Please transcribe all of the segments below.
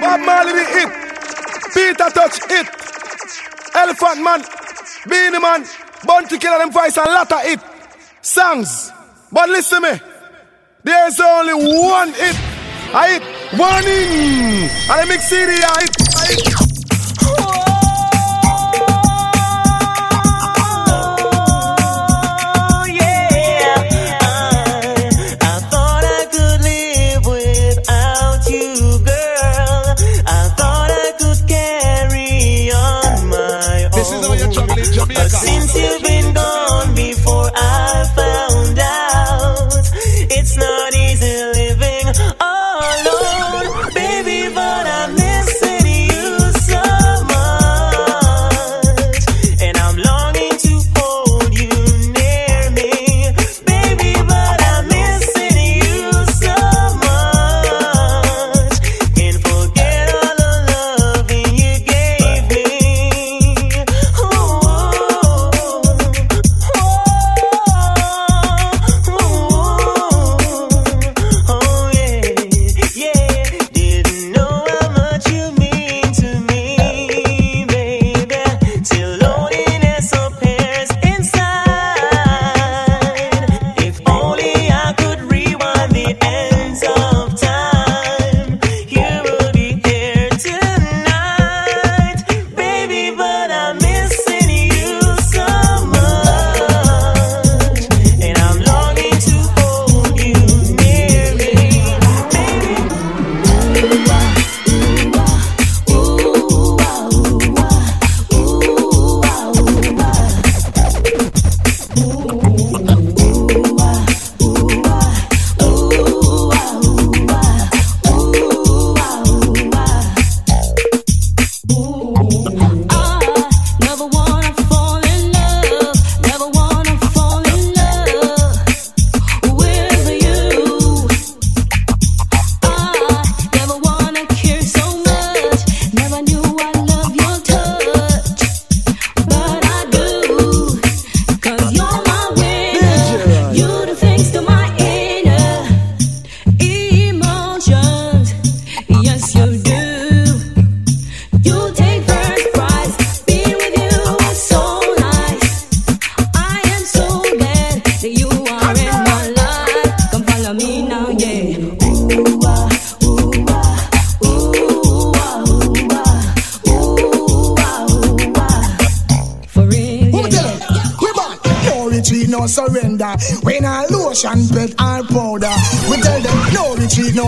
Bob Marley hit. Peter Tosh hit. Elephant Man. Beenie Man. Bounty Killer them voice and lot of hit. Songs. But listen me. There's only one hit. I hit. Warning. And I make CD I hit. I hit.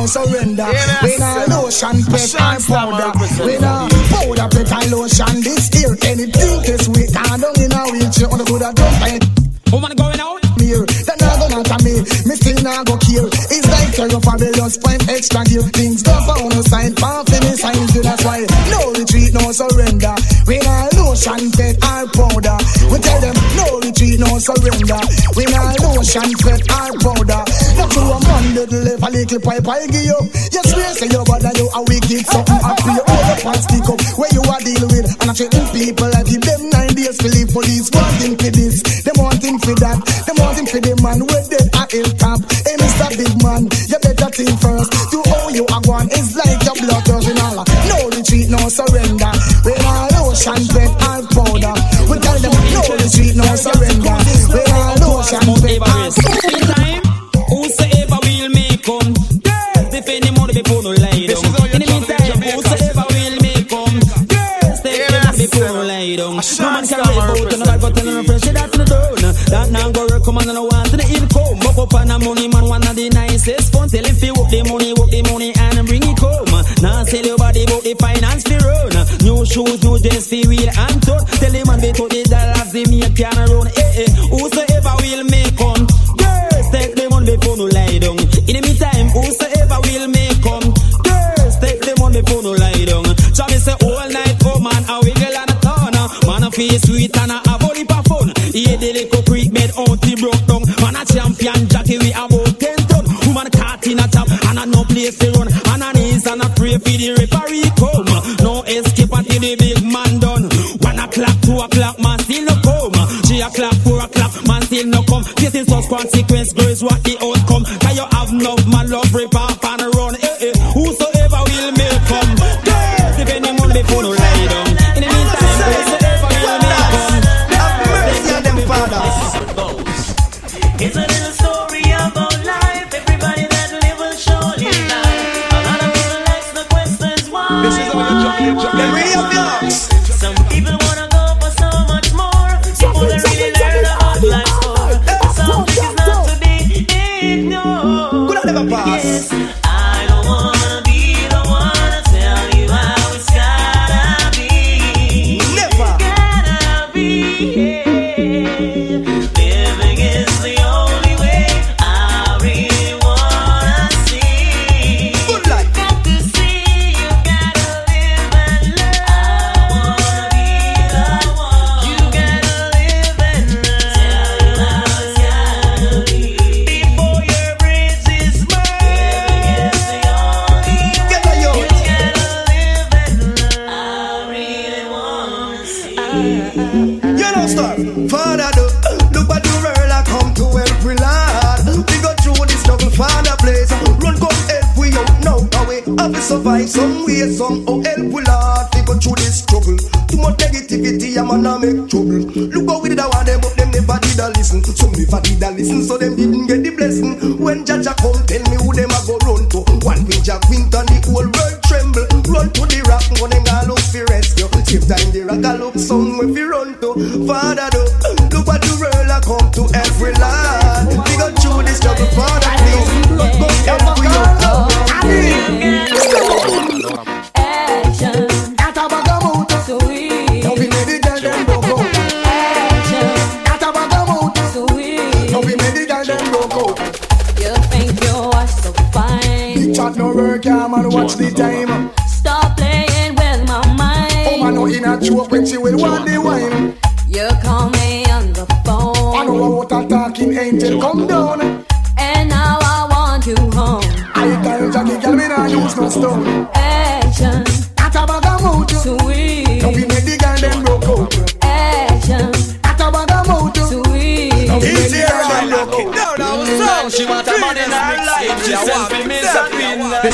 surrender. We not lotion, pet and powder. We not powder, pet little pipe I give you. You swear say you bad you a wicked something happy. You hold up and stick up where you are deal with. And I treating people I give them nine days to leave police. Wanting for this, them wanting for that. Them wanting for the man with dead at hilltop. Hey Mr. Big Man, you better think first. To all you are going is like your blood all. No retreat, no surrender. We are ocean bed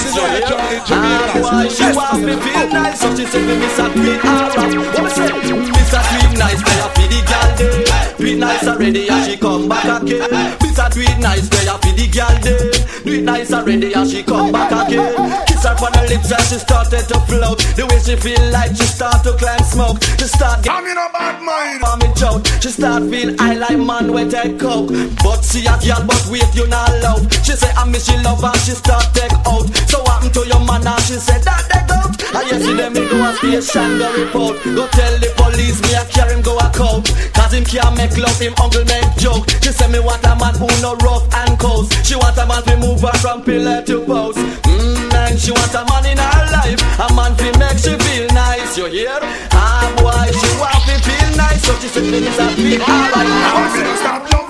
is what she want me feel nice, so she said me miss a queen aura. Say? Miss a nice, play for the girl day. Tweet nice already, and she come back again. Miss a tweet nice, play a for the girl day. Tweet nice already, and she come back again stuck on her lips and she started to float. The way she feel like she start to climb smoke. She start get I'm in a bad mind. I'm in joke. She start feel I like man with a coke. But she a girl, but wait, you not love. She say I miss she love and she start take out. So what happened to your man and she said that they go. I yes, see them go and station go report. Go tell the police me I carry him go a coke. Cause him can't make love, him uncle make joke. She say me want a man who no rough and cold. She want a man to move her from pillar to post. Mm friend, she wants a man in her life. A man fi make she feel nice, you hear? Ah boy, she want to feel nice, so she said me this a feel alright.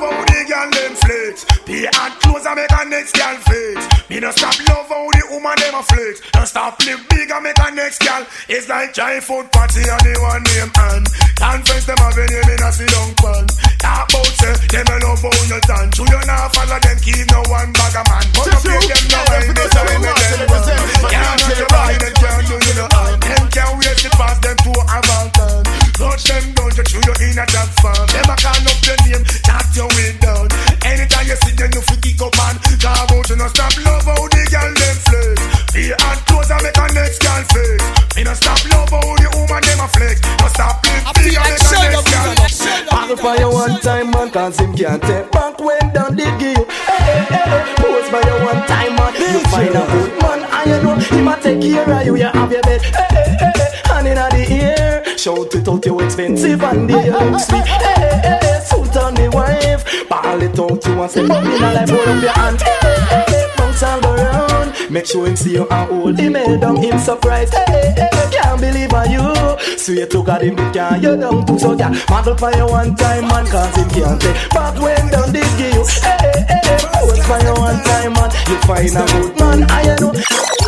Pay and clothes and make a next girl fix. Me no stop love how the woman them a flex. No stop live big and make a next girl. It's like try food party and they one name and confess them have any name in a see young pan. Talk about say them a love how you tan. Should you not follow them keep no one bag a man. But you pay them no way no time with them. Can't do your body them can't do you no harm. Them can't wait to pass them to a mountain. Touch them down to chew you in a dog farm. Them a call up your name, talk your way down. Anytime you see them, you fi kick up and Job out, you no stop love how the girl them flex Feel hot clothes and make a next girl flex Me no stop love how the woman them a flex No stop lift, feel and make a next girl Paddle for you one time man, cause him can't take back when down the gill Hey, hey, pose for you one time man You find a good man I you know him a take care of you, you have your bed hand in the ear Shout it out, you expensive and the looks sweet out on the wife. Ball it out to and say, Pop in a life, hold up your hand. Hey, hey, bounce all around. Make sure him see you and hold him head down, him surprised. Hey, hey, hey, can't believe on you. So you took at him, they can't you down too. So yeah, model for you one time, man, cause him can't take. But when down this give you, hey, hey, hey, hey, for you one time, man. You find a good man, I know.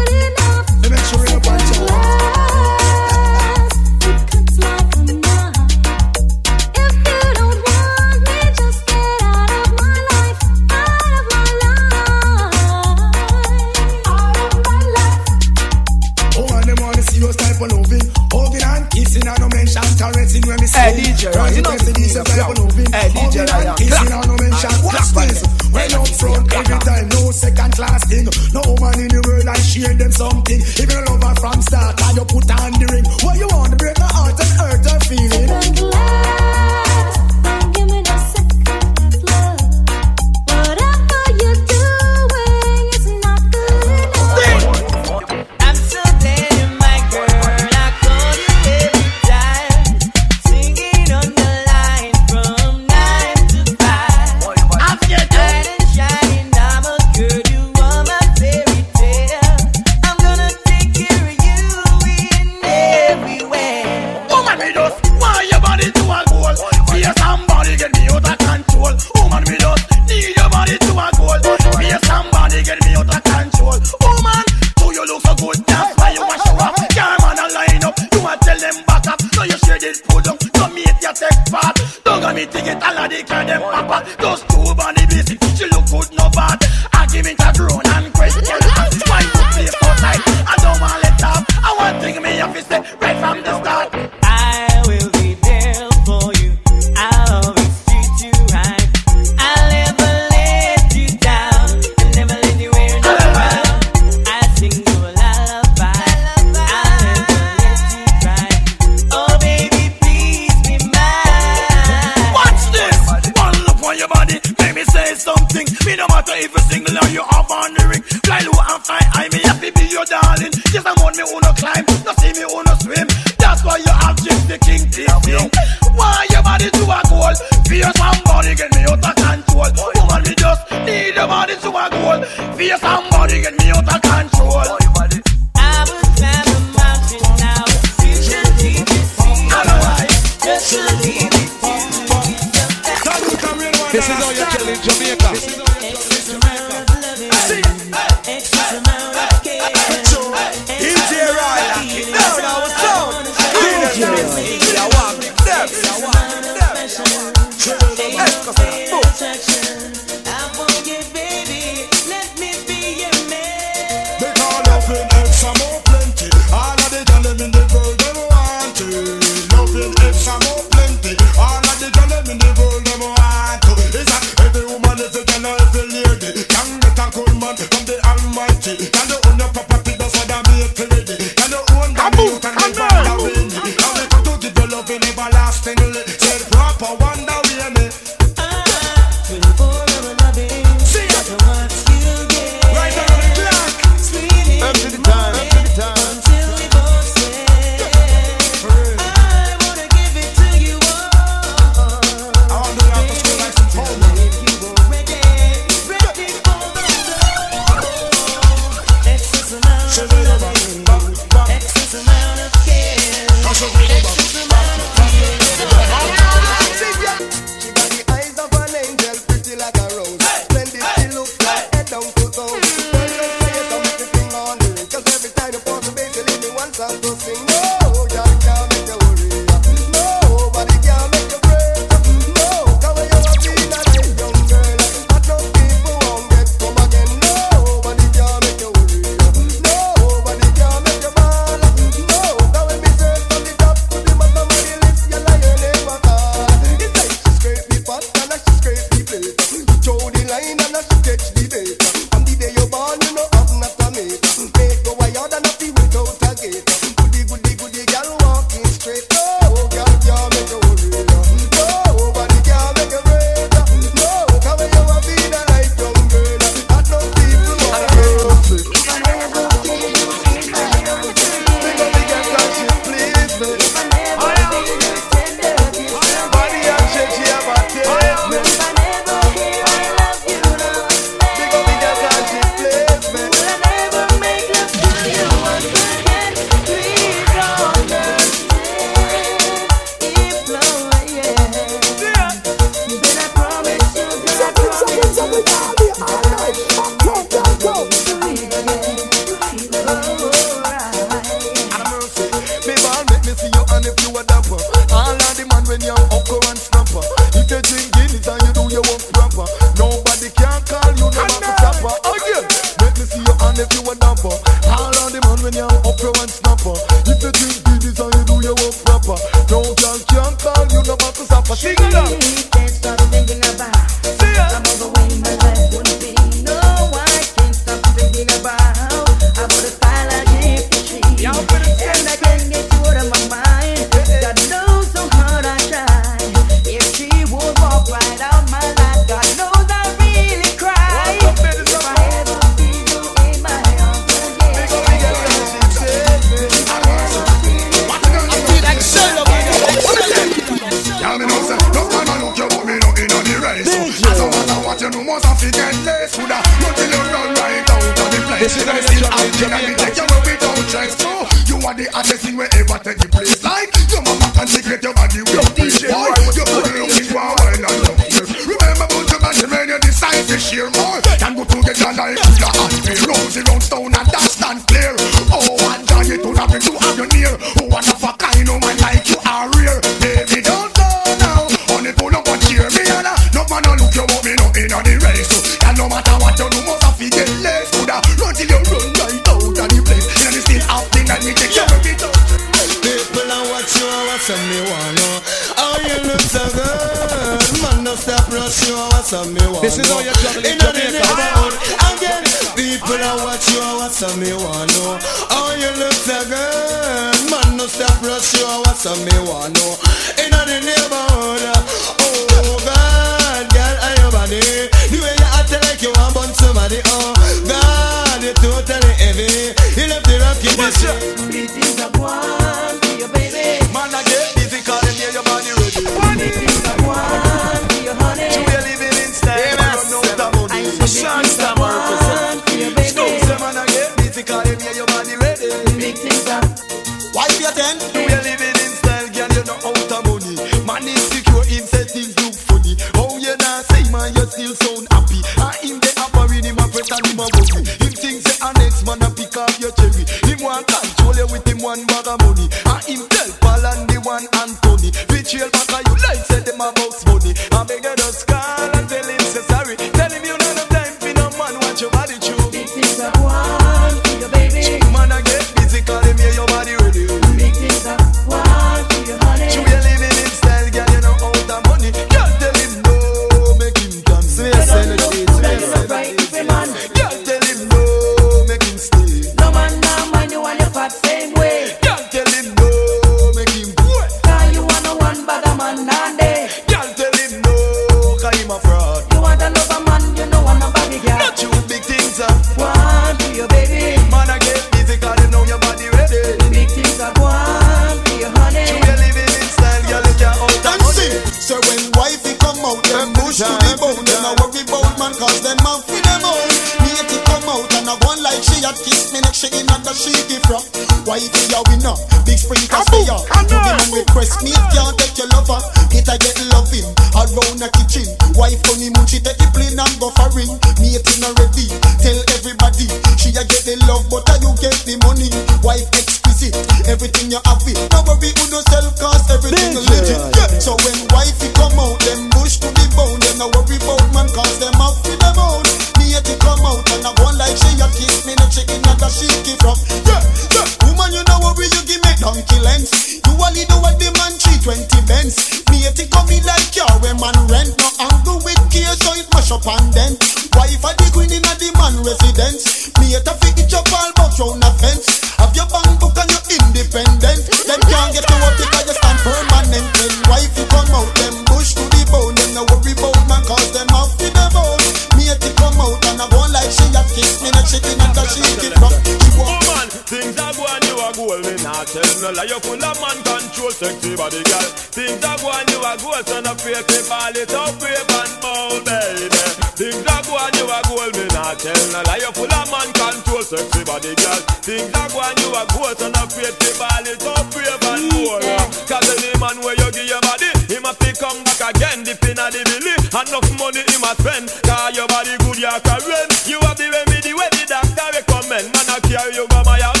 a one you a goat and a great the ball is up brave and bold. Cause any man where you give your body, he must pick come back again, dip in the belief, Enough money him a spend, cause your body good, you a rent. You have the remedy where the doctor recommend. Man I carry you by my house.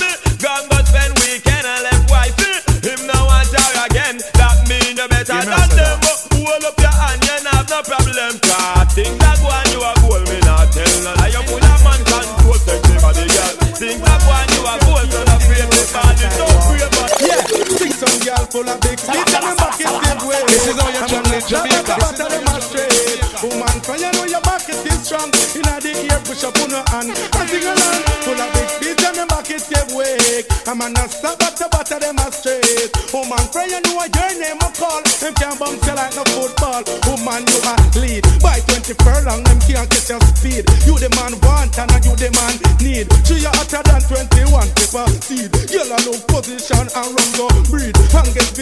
Full of big and them bucket give way. This is how you jungle Jamaica. But of them are straight. Woman, for you know your bucket is strong. Inna the ear, push up on your hand. And sing along, full of big and them bucket give way. I'm a not stop, but the butter them are straight. Woman, for you know your name I call. Them can't bounce you like no football. Woman, you a lead. By 20 furlong, them can't catch your speed. You the man want and you the man need. She hotter than 21 paper seed. Girl, I know position and run go breed.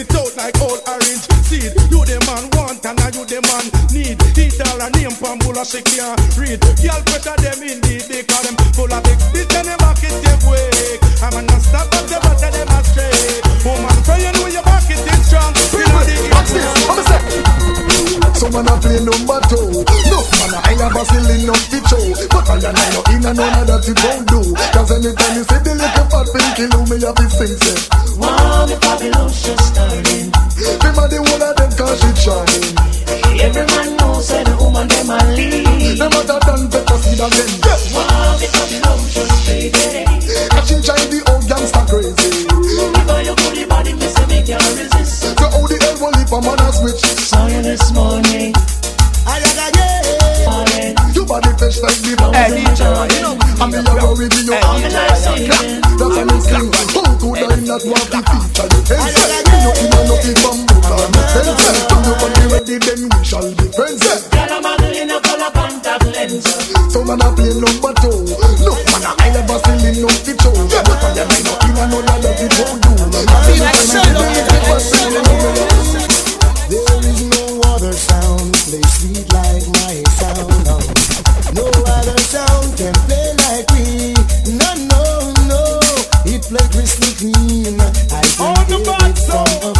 Get out like old orange seed. You the man want and you the man need. Eat all a name from bulla she can't read. Girl, better them indeed. They call them full of big spit and them back it give way. I'm a non stop but the better them a straight. Woman, you know your back it is strong. Inna the ear, Watch this, what me say? Some man a play number two No man a I never silly no show But I and I no in and none of that it won't do Cause anytime you see the little fat pinky Lou me have to sing say Them a that done better see than them Wow, the Babylonians baby. Catching child the old gangster crazy Before you put the body, me say me can't resist. So how the hell will leave a man a switch Saw you this morning. Morning. You body fresh like the bomb Hey, DJ, you know. And me a worry be you I'm like singing. That's an instinct How could I not want to feature the fence Me no in a nothing bamboo Cause me fence From your body ready then we shall be A play number two. No man a I never seen in no show But I am no in a no that love it won't do Feel like Sheldon, There is no other sound. Play sweet like my sound. No other sound can play like we No, no, no. It play crystal clean. I can On the hear bad it from sound.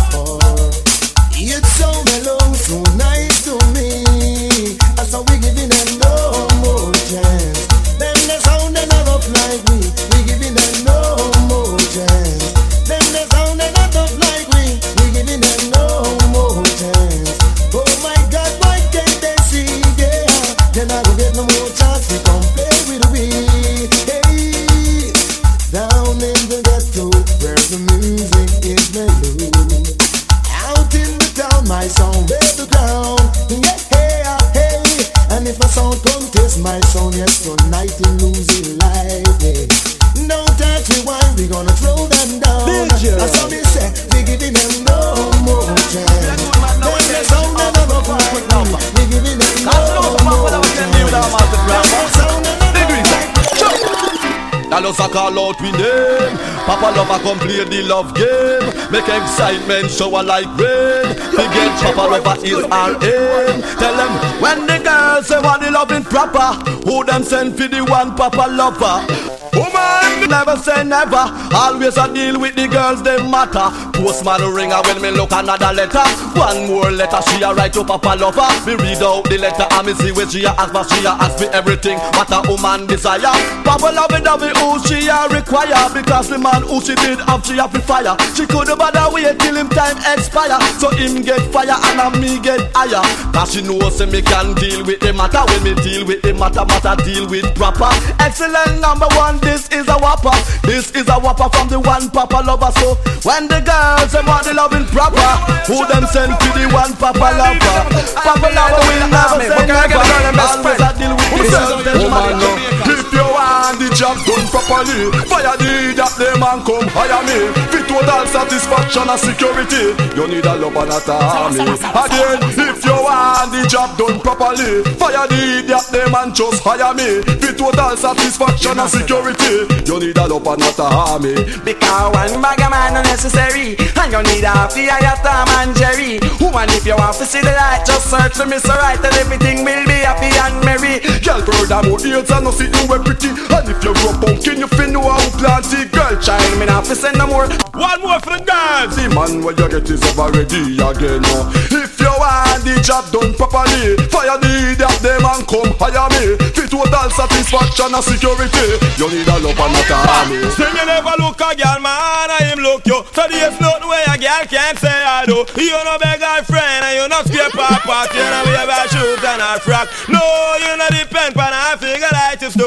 The love game. Make excitement shower like rain Forget Papa lover is our aim. Tell them when the girls say what the loving proper Who them send for the one Papa lover? Woman never say never. Always a deal with the girls they matter. Postman ring a when me look another letter One more letter she a write to Papa lover. Me read out the letter and me see what she a ask for She a ask me everything. What a woman desire. Papa love it it who she a require? Because the man who she did have she a fi fire. She couldn't bother wait till him time expire. So him get fire and a me get higher. Cause she know say me can deal with the matter. When me deal with the matter matter deal with proper. Excellent number one this is a whopper. This is a whopper from the one papa lover So. When the girls them want the loving proper. Who them send to the one papa lover Papa lover will never say never Always a deal with the them matter If you want the job done properly. Fire the that the man come hire me? For total satisfaction and security. You need a love and a army Again, if you want the job done properly. Fire the that the man just hire me? For total satisfaction and security. You need a love and a army Because one bag of man unnecessary And you need a fee of Tom and Jerry. Woman if you want to see the light Just search for me so right And everything will be happy and merry. Girl, furthermore, AIDS and no sit wear pretty And if you grow pumpkin, you fin know how plant it Girl, child, Me not fi send no more One more for the girls. The man where you get is over ready again. no. If you want the job done properly, fire the idiot them and come hire me. For total satisfaction and security, you need a love and not a army. Say me never look a girl, man, I him look you. So there's nothing way a girl can't say I do. You no beg her friend and you not scrape her pot. You know we have a shoes and a frock. No, you not depend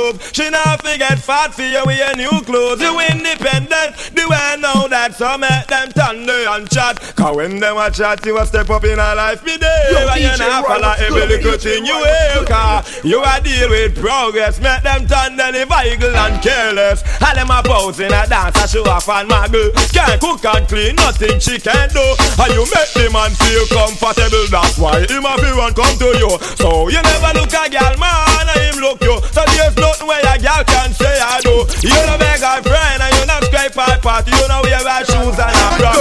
on her figure like to stoop. She now forget fat for you with your new clothes. You independent. The way now that some make them there and chat. Cause when them a chat, you a step up in a life me day. Yo, And you not follow every little thing you hear. Cause you a deal with progress. Make them turn the and careless. All them a pose in a dance and show off and muggle. Can't cook and clean, nothing she can do. And you make the man feel comfortable. That's why him a feel run come to you. So you never look a gal man and him look you. So there's nothing where a gal can say I do. You no beg a friend and you not scrape my party. You know wear our shoes and a bra.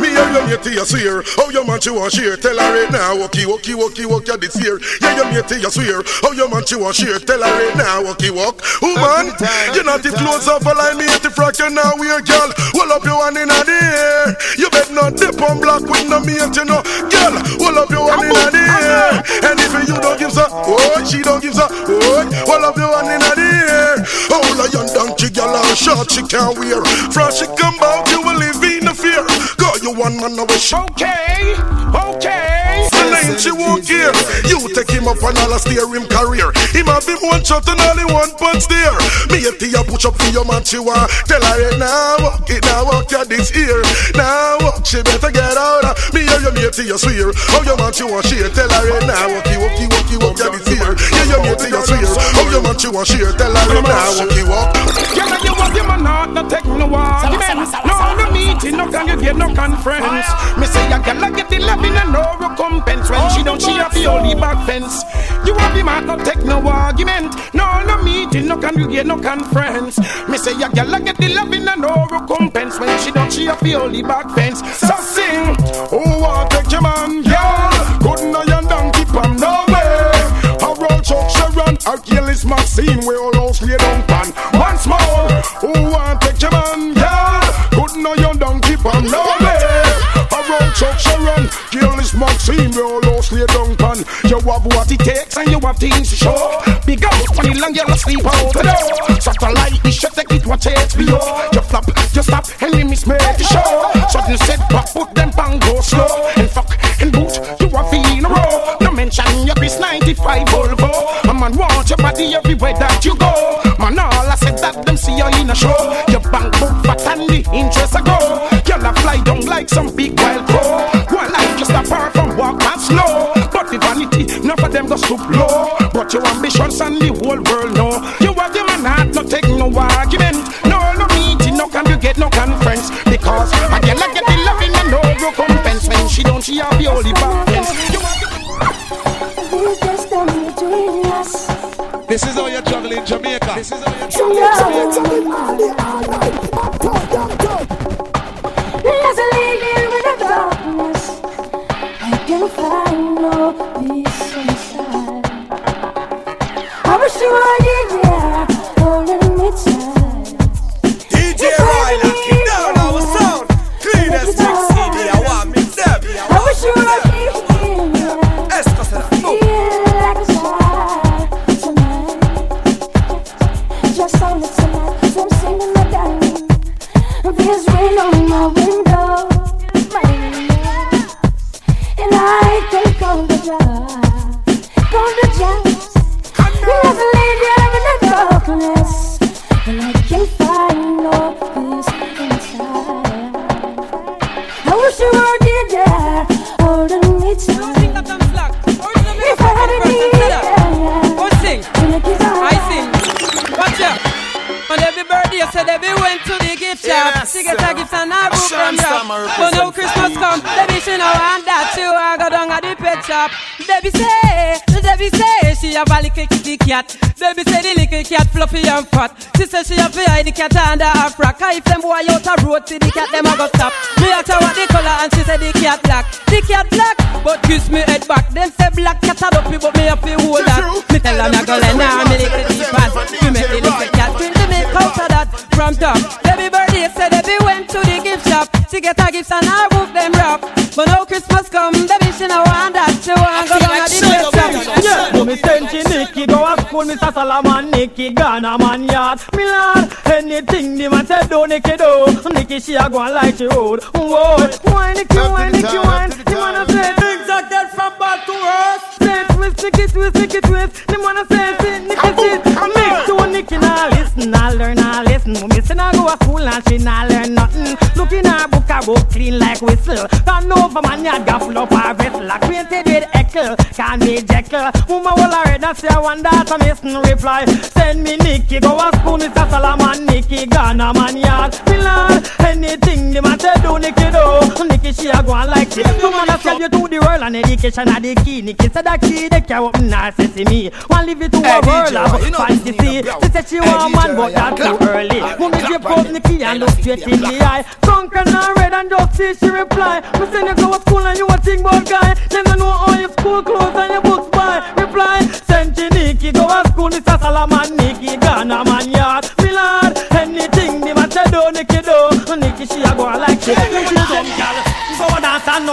Me and your mate you swear. How your man she want share? Tell her right now. Walkie walkie walkie walk you this year. Yeah your mate you swear. How your man she want share? Tell her right now. Walkie walk. Woman You not the clothes off a line Me hate the frock you now wear girl. Hold up your hand in the air You bet not dip on block with no mate you know. Girl Hold up your hand in the air And if you don't give so Oh she don't give so Oh Hold up your hand in the air Oh lion donkey girl How short she can wear. From she come You will live in the fear. Go you one man wish Okay, Okay, okay. the name she won't care. You take him up and all a steer him career. Him have him one shot and only one punch there. Me a tea push up for your man she want. Tell her it now walk it now walk ya this ear. Now walk she better get out. of Me and your mate you swear. How your man she want share. Tell her it now walk you walk you walk you walk ya this ear. Yeah your mate you swear. How your man she want share. Tell her it now walk you walk. Girl, you want your man not no take no argument. No no meeting, no can you get no conference. Me say a girl I get the loving and no recompense when she don't she have the only back fence. You want the man not take no argument. No no meeting, no can you get no conference. Me say a girl I get the loving and no recompense when she don't she have the only back fence. So sing, who want take your man, girl? Couldn't I and donkey pam no way. A roll Chuck Sharon, Achilles Maxine, we all house lay down pan. Once more, who want take your You have what it takes and you have things to show. Big up, funny long you sleep out the door. Satellite, you should take it watch HBO. You flop, you stop, and you miss me the show. Sudden set back, put them bang go slow. And fuck, and boot, you are feeling a row. No mention your Chris 95 Volvo. A man want your body everywhere that you go. Man, all I said that them see you in a show. Your bank book fat and the interest a grow. Girl, I fly down like some big wild crow. One life just apart from walk and slow. But the vanity, none of them low. But your ambitions and the whole world know. You have your man heart, not take no argument. No, no meeting, no can you get no conference. Because a girl I get the loving and no recompense. When she don't, she have the only back fence. You have This is how you juggle in Jamaica. This is how you juggle in Jamaica. Say she have to hide the cat under her frock. If them boy out a road, see the cat them a go stop. Me ask her what the color and she say the cat black. The cat black, but kiss me head back. Them say black cat a dopey, but me have to hold that. Me tell her me go lend her me little deep and we make the little cat bring the milk out of that from top. Baby birthday said baby went to the gift shop. She get a gift and I book them wrap. But now Christmas come, baby she no want that. She want go down at the gift shop. Yeah, do me Senchi Nicky go a school, Mr. Solomon Nicky Ghana man yard. Me lord, anything the man say do Nicky do. Nicky she a go and like she road. Whoa, why Nicky, why Nicky, why? The man a say things that get from bad to worse. Say twist, Nicky twist, Nicky twist. The man a say sit, Nicky sit. Mix to Nicky now listen, I learn, I listen. Miss I go to school and she not learn nothing. Looking her book, I book clean like whistle. Turn over man, you got full up her vessel. Acquainted with Eckle, can't be Jekyll. Woman will read and say one daughter missing reply. Send me Nicky, go a school, Mr. Solomon, Nicky, Ghana man yard. Milan, anything the matter do, Nicky do. Nicky she a go on like she. Some man a sell you to the world and education are the key. Nicky said that key, they care nah say to me. Want live it to a world of fantasy. She said she want man, but that too early. Woman give pose Nicky and look straight in the eye. Conquer now red and just see she reply. Me send you go to school and you a think about guy. Never know all your school clothes and your books buy. Reply, send you Nicky go to school, Mr. Salaman, Nicky, Ghana man yard. Milan, anything the matter do, Nicky do. Nicky she a go on like she.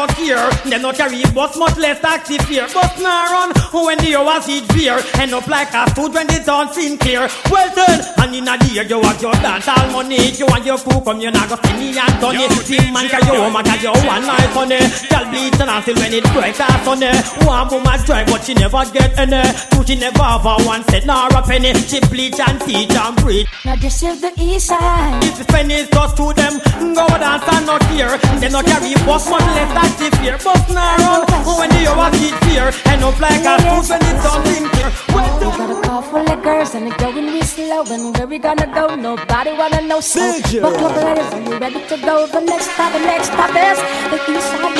Dance and not here. Them not carry bus much less taxi fare. But now run when the hours eat beer. End up like a food when the dawn seem clear. Well done. And in a year you have your dance all money. You want your crew from you not go see me and Tony. Team man carry your home and carry your one night honey. Girl bleach and until when it bright as sunny. One woman drive but she never get any. Two she never have a one cent nor a penny. She bleach and teach and preach. Now this is the east side. If the pennies just to them, go dance and not here. They not carry bus much less taxi fare. Bus now run when the hours eat fear. End up like a food when clear. Well We got a car full of girls and they going real slow. And where we gonna go? Nobody wanna know. So, buckle up, ladies, are you ready to go? The next stop, the next stop is the east side.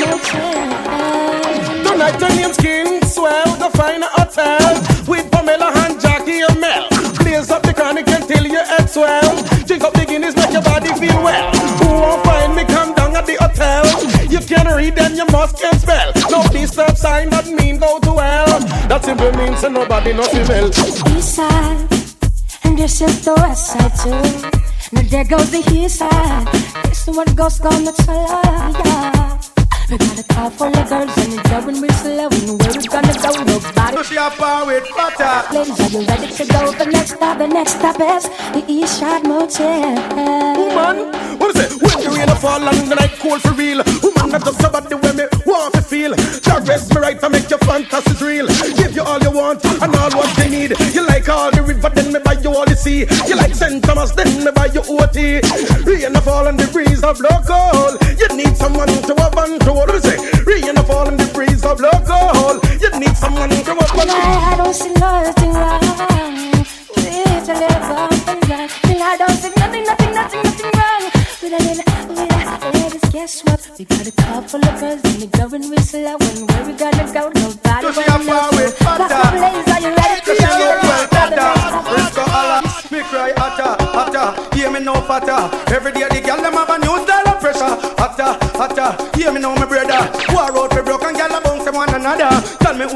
Tonight your name's King Swell, the fine hotel with Pamela and Jackie and Mel. Blaze up the chronic until your head swell. Drink up the Guinness, make your body feel well. Who won't find me? Read and you must can spell. No disturb sign that mean go to hell. That simply means that nobody knows know female. East side, and this is the west side too. Now there goes the east side. This is ghosts gonna tell. Yeah. We got a car full of girls and it's going real slow. And where we gonna go? Nobody. She a power with butter. Ladies, are you ready to go? The next stop, the next stop is the East Side Motel. Woman, what is it? When the rain a fall and the night cold for real. Woman, not just about the way me want to feel. Caress me right to make your fantasies real. Give you all you want and all what you need. You like all the river, then me buy you all the sea. You like St. Thomas, then me buy you OT. Rain a fall and the breeze of local. You need someone to have and to what it? Rain a fall and the breeze of local. You need someone to have and to I don't see nothing wrong with. I don't see nothing, nothing, nothing, nothing wrong with a little, ladies. Guess what? We got a car full of girls and we going real slow. And where we gonna go? Nobody Does she wanna have know. power So, with Lots butter? of ladies, are you ready to Cause she go? get well Stop the butter. next stop. Frisco holla, me cry hotter, hotter. Hear me no fatter. Every day the girl them have a new style of pressure. Hotter, hotter. Hear me now, my brother. War out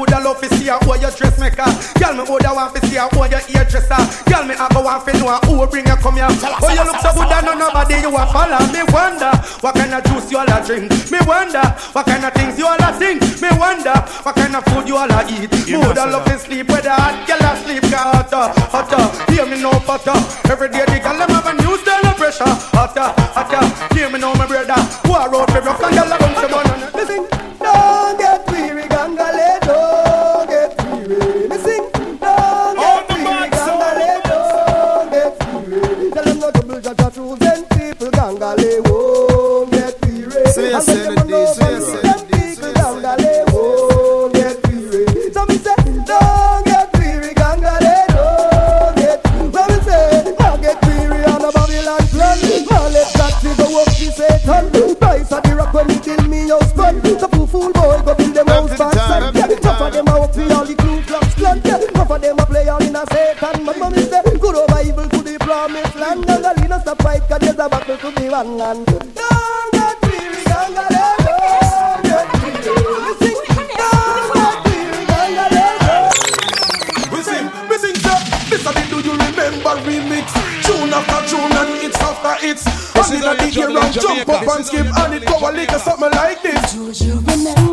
Tell me who the love to see her, who your dressmaker. Tell me who the want to see her, who your hairdresser. Tell me I go want to know who bring you come here. Oh, you look so good and none nobody you a follow. Me wonder what kind of juice you all a drink. Me wonder what kind of things you all a think. Me wonder what kind of food you all a eat. Who the love to sleep with the hot girl a sleep got hotter, hotter. Hear me no butter. Every day the girl them have a new to be won. And don't get weary, Gangale, don't get weary. Sing, don't get weary, Gangale, don't We sing, we sing, sir. This a the do you remember remix? Tune after tune and hits after hits. And in a the gear and jump up and skip and it go a little something like this. Do you remember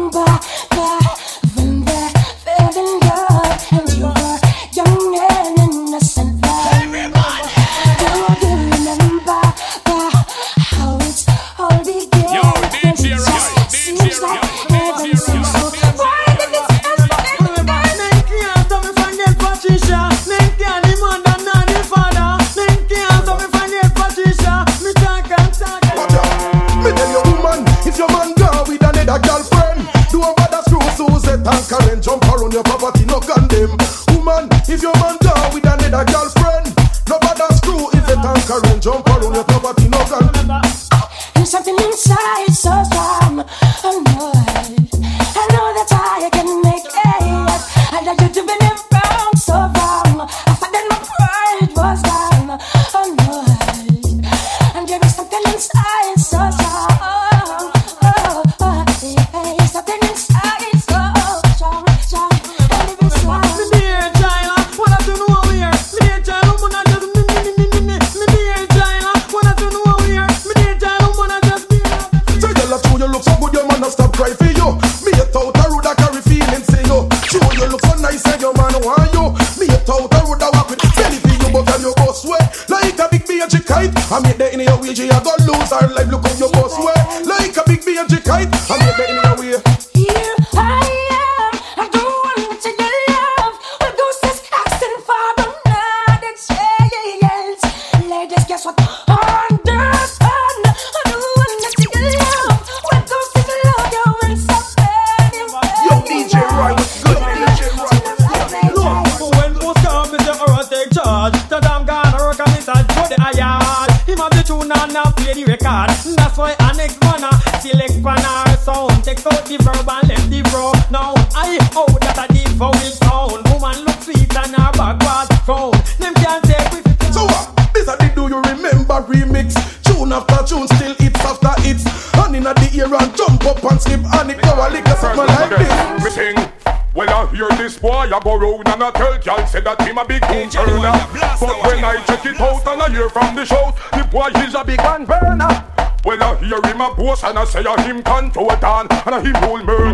boy is a big one burner. Well, I hear him a boast and I say I him control down and I him rule murder.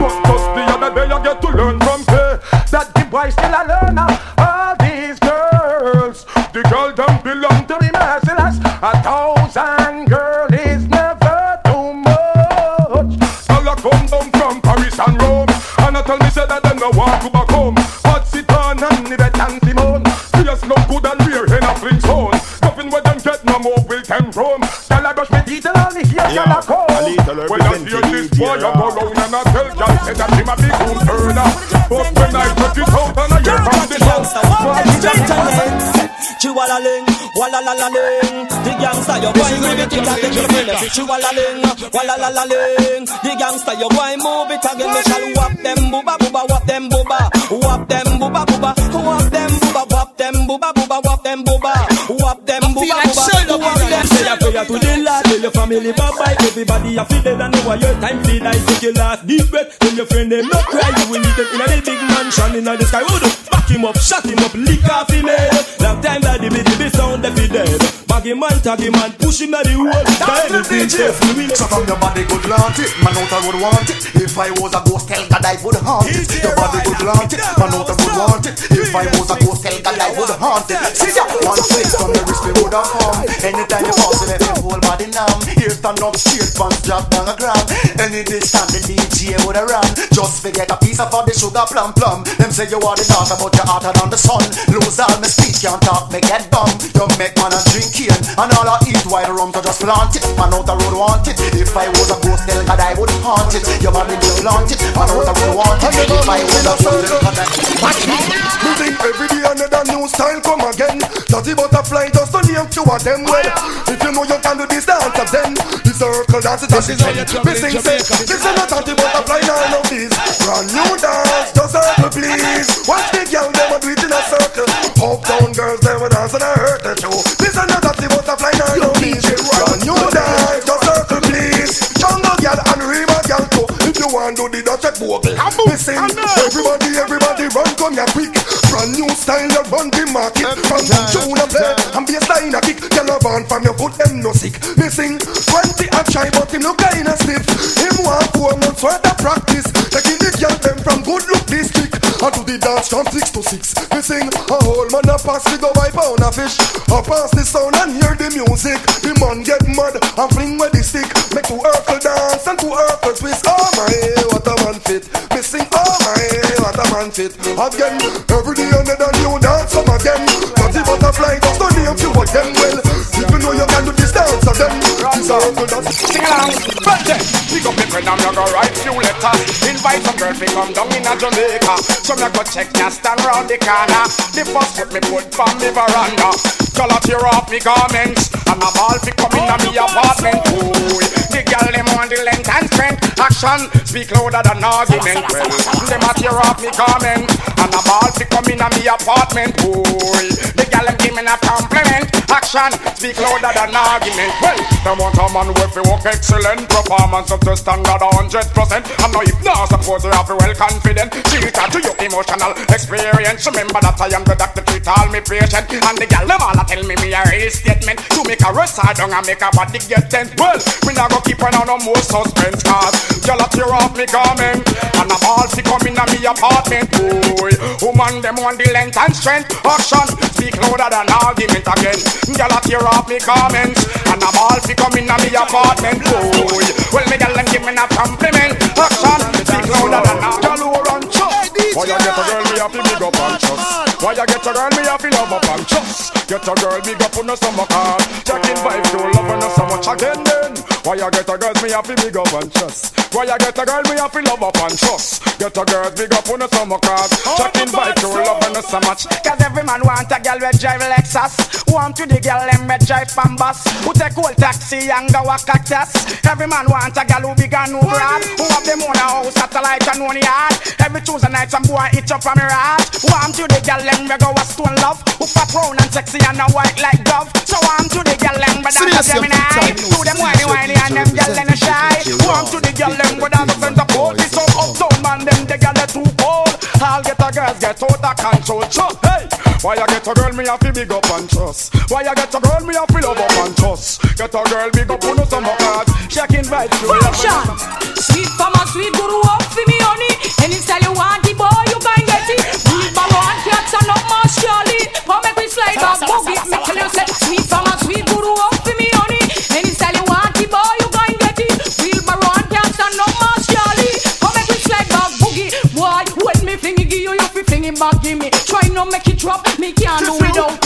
But just the other day I get to learn from her that the boy still a learner. All and all me here shall I come. When I hear this boy, I go round and I tell John say that him a big boom turner. But when I check it out and I hear from the show, Chihuahua-ling, walla-la-la-ling The gangster, you boy, move it again Make you feel it Chihuahua-ling, walla-la-la-ling The gangster, you boy, move it again. Me shall whop them booba booba, whop them booba. Whop them booba booba, whop them booba Whop them booba booba, whop them booba. Whop them booba booba, prayer to the Lord, tell your family bye-bye. Everybody a feel dead and know your time feel like Take your last. Deep breath, tell your friend them not cry. You will meet them in a big mansion in the sky. Would back him up, shut him up, lick off him head. Long time that the baby sound if he dead Him man, tag him man, push him at the wall That anything safe, we will So from your body good want it, man out I would want it. If I was a ghost, tell God I would haunt it. Your body good want it, man out I would want it. If I was a ghost, tell God I would haunt it. See ya, one flick from the wrist, me would have come. Anytime you pass, me make whole body numb. Here stand up straight, pants drop down a gram. Any distance the DJ would have run. Just forget a piece of all the sugar plum plum. Them say you are the daughter, but you're hotter than the sun. Lose all my speech, can't talk, me get bum. You make man a drink cane, and all I eat white rum to just plant it. Man out the road want it. If I was a ghost, tell God I would haunt it. Your body will plant it. Man out the road want it. If I was a ghost, tell God I Me think every day another new style come again. Dirty butterfly just to name two of them well. If you know you can do this dance of them, the circle dance it as it Me sing say, this is not dirty butterfly none of these. Brand new dance, just circle please. Watch the girl them a do it in a circle. Uptown girls them a dance and I hurt the show. This Want do the Dutch bogle, me sing. Everybody, everybody run come here quick. Brand new style, you run the market. From the tune a play and bassline a kick. Born from your foot, them no sick. Me sing 20 a try, but him look kinda stiff. Him want four months worth of practice. Taking the girl them from good look The dance from six to six. We sing a whole man a pass to go buy pound a fish. I pass the sound and hear the music. The man get mad and fling with the stick. Make two Urkel dance and two Urkel twist. Oh my, what a man fit. Me sing oh my, what a man fit. Again, every day another new dance come again. Dirty butterfly just don't name few of the circle just sing along. Then, pick up the friend and me go write few letters. Invite some girl to come down in a Jamaica. So me go check me stand round the corner. The first foot me put from me veranda. Girl a tear off me garments and a ball fi come in me apartment. Ooh, the girl them want the length and strength. Action speak louder than argument. Well, them a tear off me garments and a ball fi come in me apartment. Ooh, the girl them give me a compliment. Action speak louder than argument. Well, them want a man with work excellent performance up to standard a hundred percent. And now if not suppose you have to well confident. Cheater to your emotional experience. Remember that I am the doctor treat all me patient. And the gal them all tell me me a statement. To make a rest down and make a body get tense. Well, me not go keep on no more suspense cause gal a tear off me garment. And a ball fi come in a me apartment. Boy, woman them want the length and strength. Action speak louder than argument again. Gal a tear off me garments. And a ball fi come in a me apartment. Boy, well me gal them give me a compliment. Action speak louder than argument. Gal who run chop. Why you get a girl me happy big up and trust? Why you get a girl me happy love up and trust? Get a girl big up on the summer car. Checking vibe to love on the summer again then. Why you get a girl me happy big up and trust? Why you get a girl me happy love up and trust? Get a girl big up on the summer car. Checking vibe to love on the summer. Cause every man want a girl with drive Lexus Want to the girl them with drive Pambas Who take old taxi and go a cactus Every man want a girl who big and who broad Who have them own a house, satellite and own yard Every Tuesday night some boy itch up from me rat Want to the girl them we go a stone love. Who pop round and sexy and a white like dove. So want to the girl them but that's a Gemini. To them whiny whiny and them girl them shy. Want to the girl them with all the friends of cold This up uptown man them the girl they too cold All get a girls get out of control. So, hey, why you get a girl me have to big up and trust? Why you get a girl me have to love up and trust? Get a girl big up on the summer cards, checking vibes to Function. Sweet mama, sweet guru up for me honey. Any style you want, the boy back, boogie. Boy, when me fingy give you, want to buy your money? Feel my run, castle, no mask, Charlie. Come and be slack of boogie. Why, what me think you you fi fingy back give me. Try not make it drop, me can't do without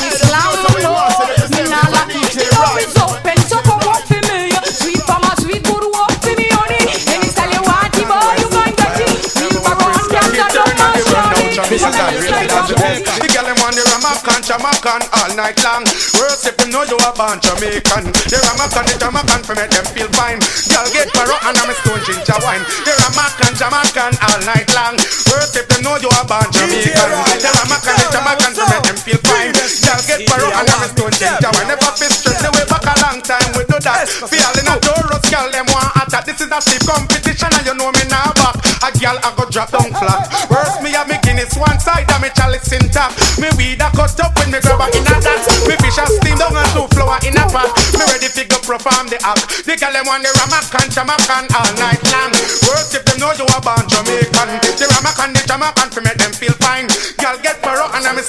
Jamaican all night long. Worse if them know you a born Jamaican. The Ramakan, the Jamaican for make them feel fine. Girl get paro and I'm a stone ginger wine. The Ramakan, Jamaican all night long. Worse if them know you a born Jamaican. The Ramakan, the Jamaican for make them feel fine. Girl get paro and I'm a stone ginger wine. Never feel stress the way back a long time we do that. Feeling a Taurus, girl them want attack. This is a stiff competition and you know me now back. A girl I go drop down flat. Cut up when me grab a in a that. Me fish a steam down and two flour in a pot. Me ready to go perform the act. The girl them want the Ramakan, Jamaican all night long. Worse if them know you a born Jamaican. The Ramakan,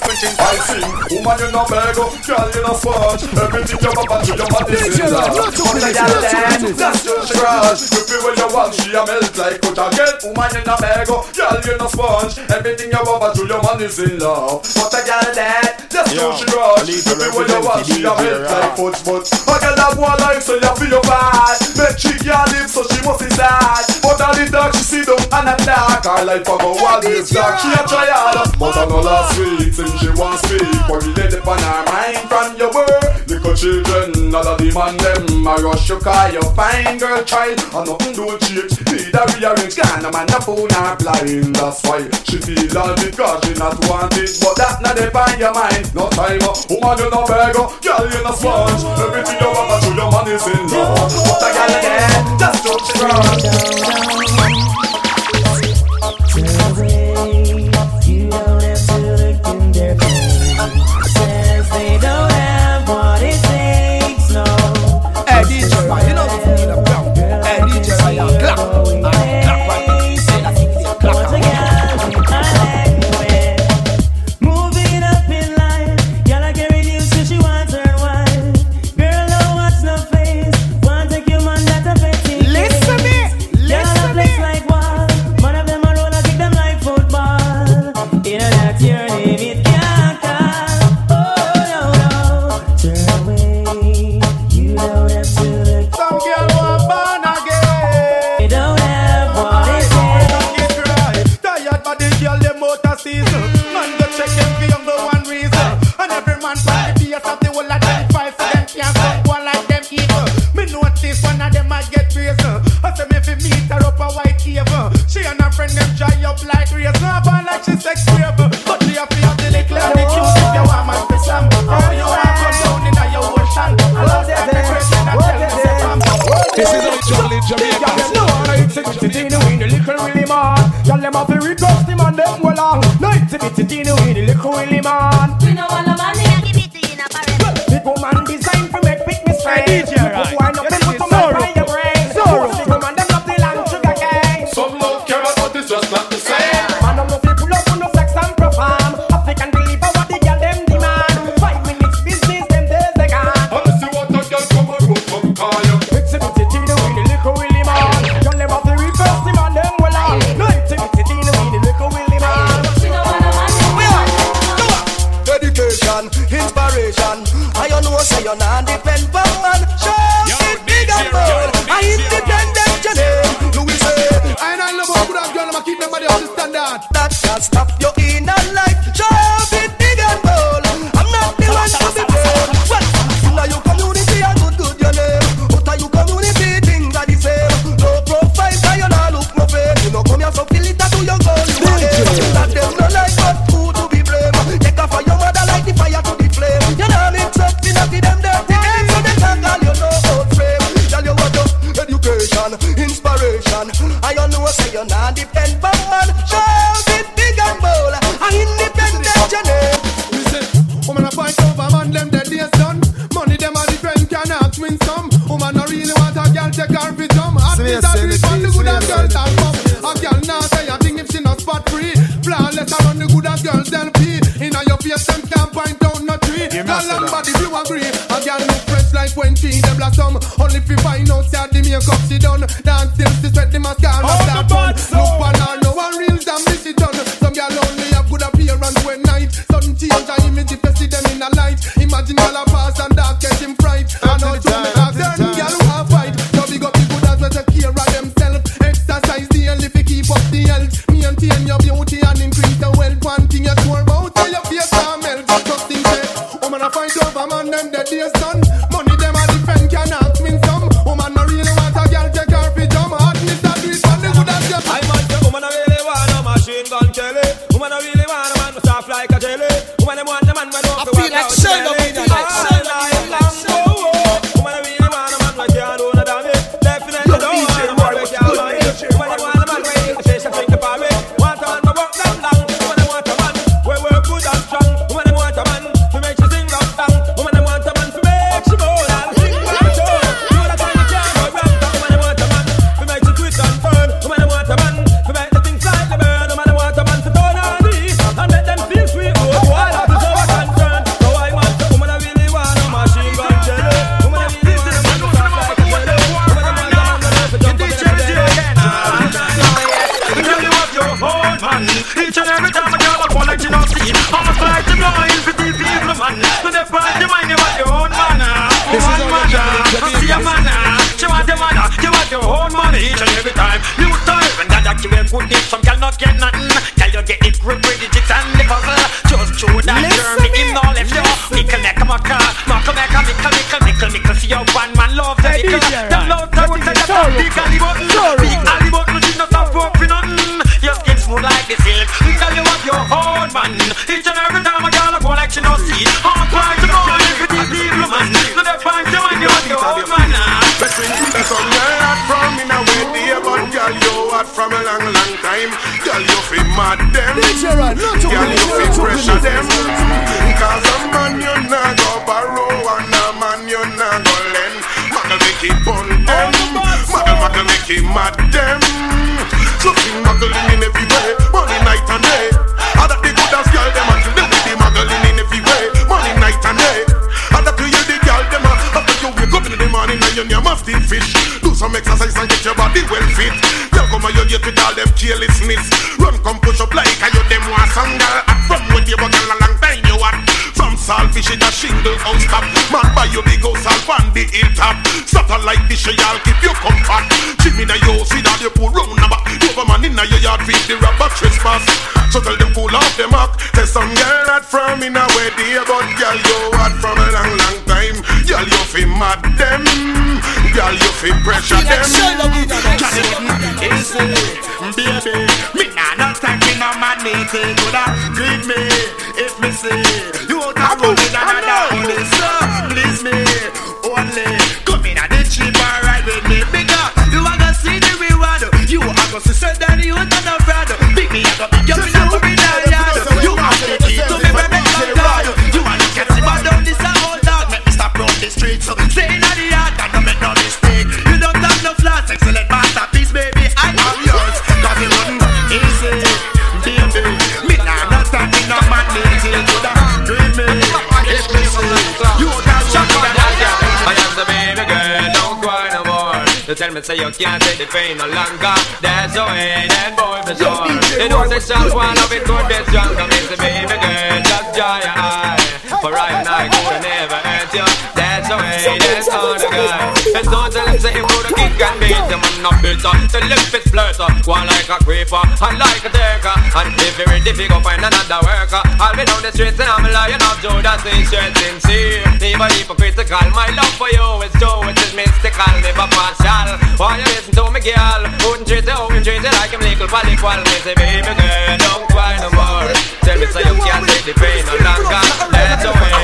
paro and I'm squinching. I sing, woman you no beg, girl you no sponge. Everything you papa to your body is in love. But the girl then, that's just crush. You feel when you want, she a melt like what a girl. Woman you no beg, girl you no sponge. Everything you papa to your man is in love. But the girl then, that's just crush. You feel when you want, she a melt like fudge. But a girl that go alive so you feel bad. Make she can't live so she must be sad. But all the dark she see them and a dark. Her life a go wild is dark. She a try hard, but I know last week since she want speak. But we let it on her mind from your word. Little children, all of the man them I rush you call you fine girl child. And nothing don't. Need a rearrange. Can a man a phone her blind. That's why she feel all because she not wanted. But that not define your mind. No time, woman you no beggar, girl you no sponge. Everything you want to your man is in love. But a girl again, just drop the check her fit come. Hot is a drip on the good as girls that pop. A girl now say a thing if she not spot free. Flawless around the good as girls then pee. Inna your face them can't point down no tree. Girl and body you agree. A girl look fresh like when she in the blossom. Only if you find out she the makeup she done. Dance till she sweat the mascara. Oh, it on them. Muggle, muggle, make it mad them. Choosing muggling in every way, morning, night and day. All that the good as girl them and them with the muggling in every way, morning, night and day. All that you the girl them after you wake up in the morning and you're musty fish. Do some exercise and get your body well fit. Girl, come on, you get with all them carelessness. Run, come push up like how you them want some girl. Run with your bugger fish in a shingle house top. Man, buy your big house and fan the hill top. Satellite dish, y'all keep you comfort. Jimmy, now you see that you pull round number? You have a man in your yard with the rubber trespass. So tell them cool off the mark. Tell some girl that from in a way, dear, but girl, you had from a long, long time. Girl, you fi mad them. Girl, you fi pressure them. Girl, you wouldn't easily, baby. Me nah time me no man money, take that. Me say you can't take the pain no longer. That's the way that boy be sure. You know the chance one of it could be stronger. Me say baby girl, just dry your eye. For I and I could never hurt you. That's the way, that's all the guy. And don't tell him say him would kick and beat him and not bitter. The lip is splurter, go on like a creeper and like a taker. And if you're ready, go find another worker. I'll be down the streets and I'm lying up Judas is straight sincere. Even hypocritical, my love for you is true, it is mystical, never partial. Why you listen to me, girl? Wouldn't treat you, wouldn't treat you like I'm legal, polyqual. Me say, baby girl, don't cry no more. Tell me so you can't take the pain no longer. That's the way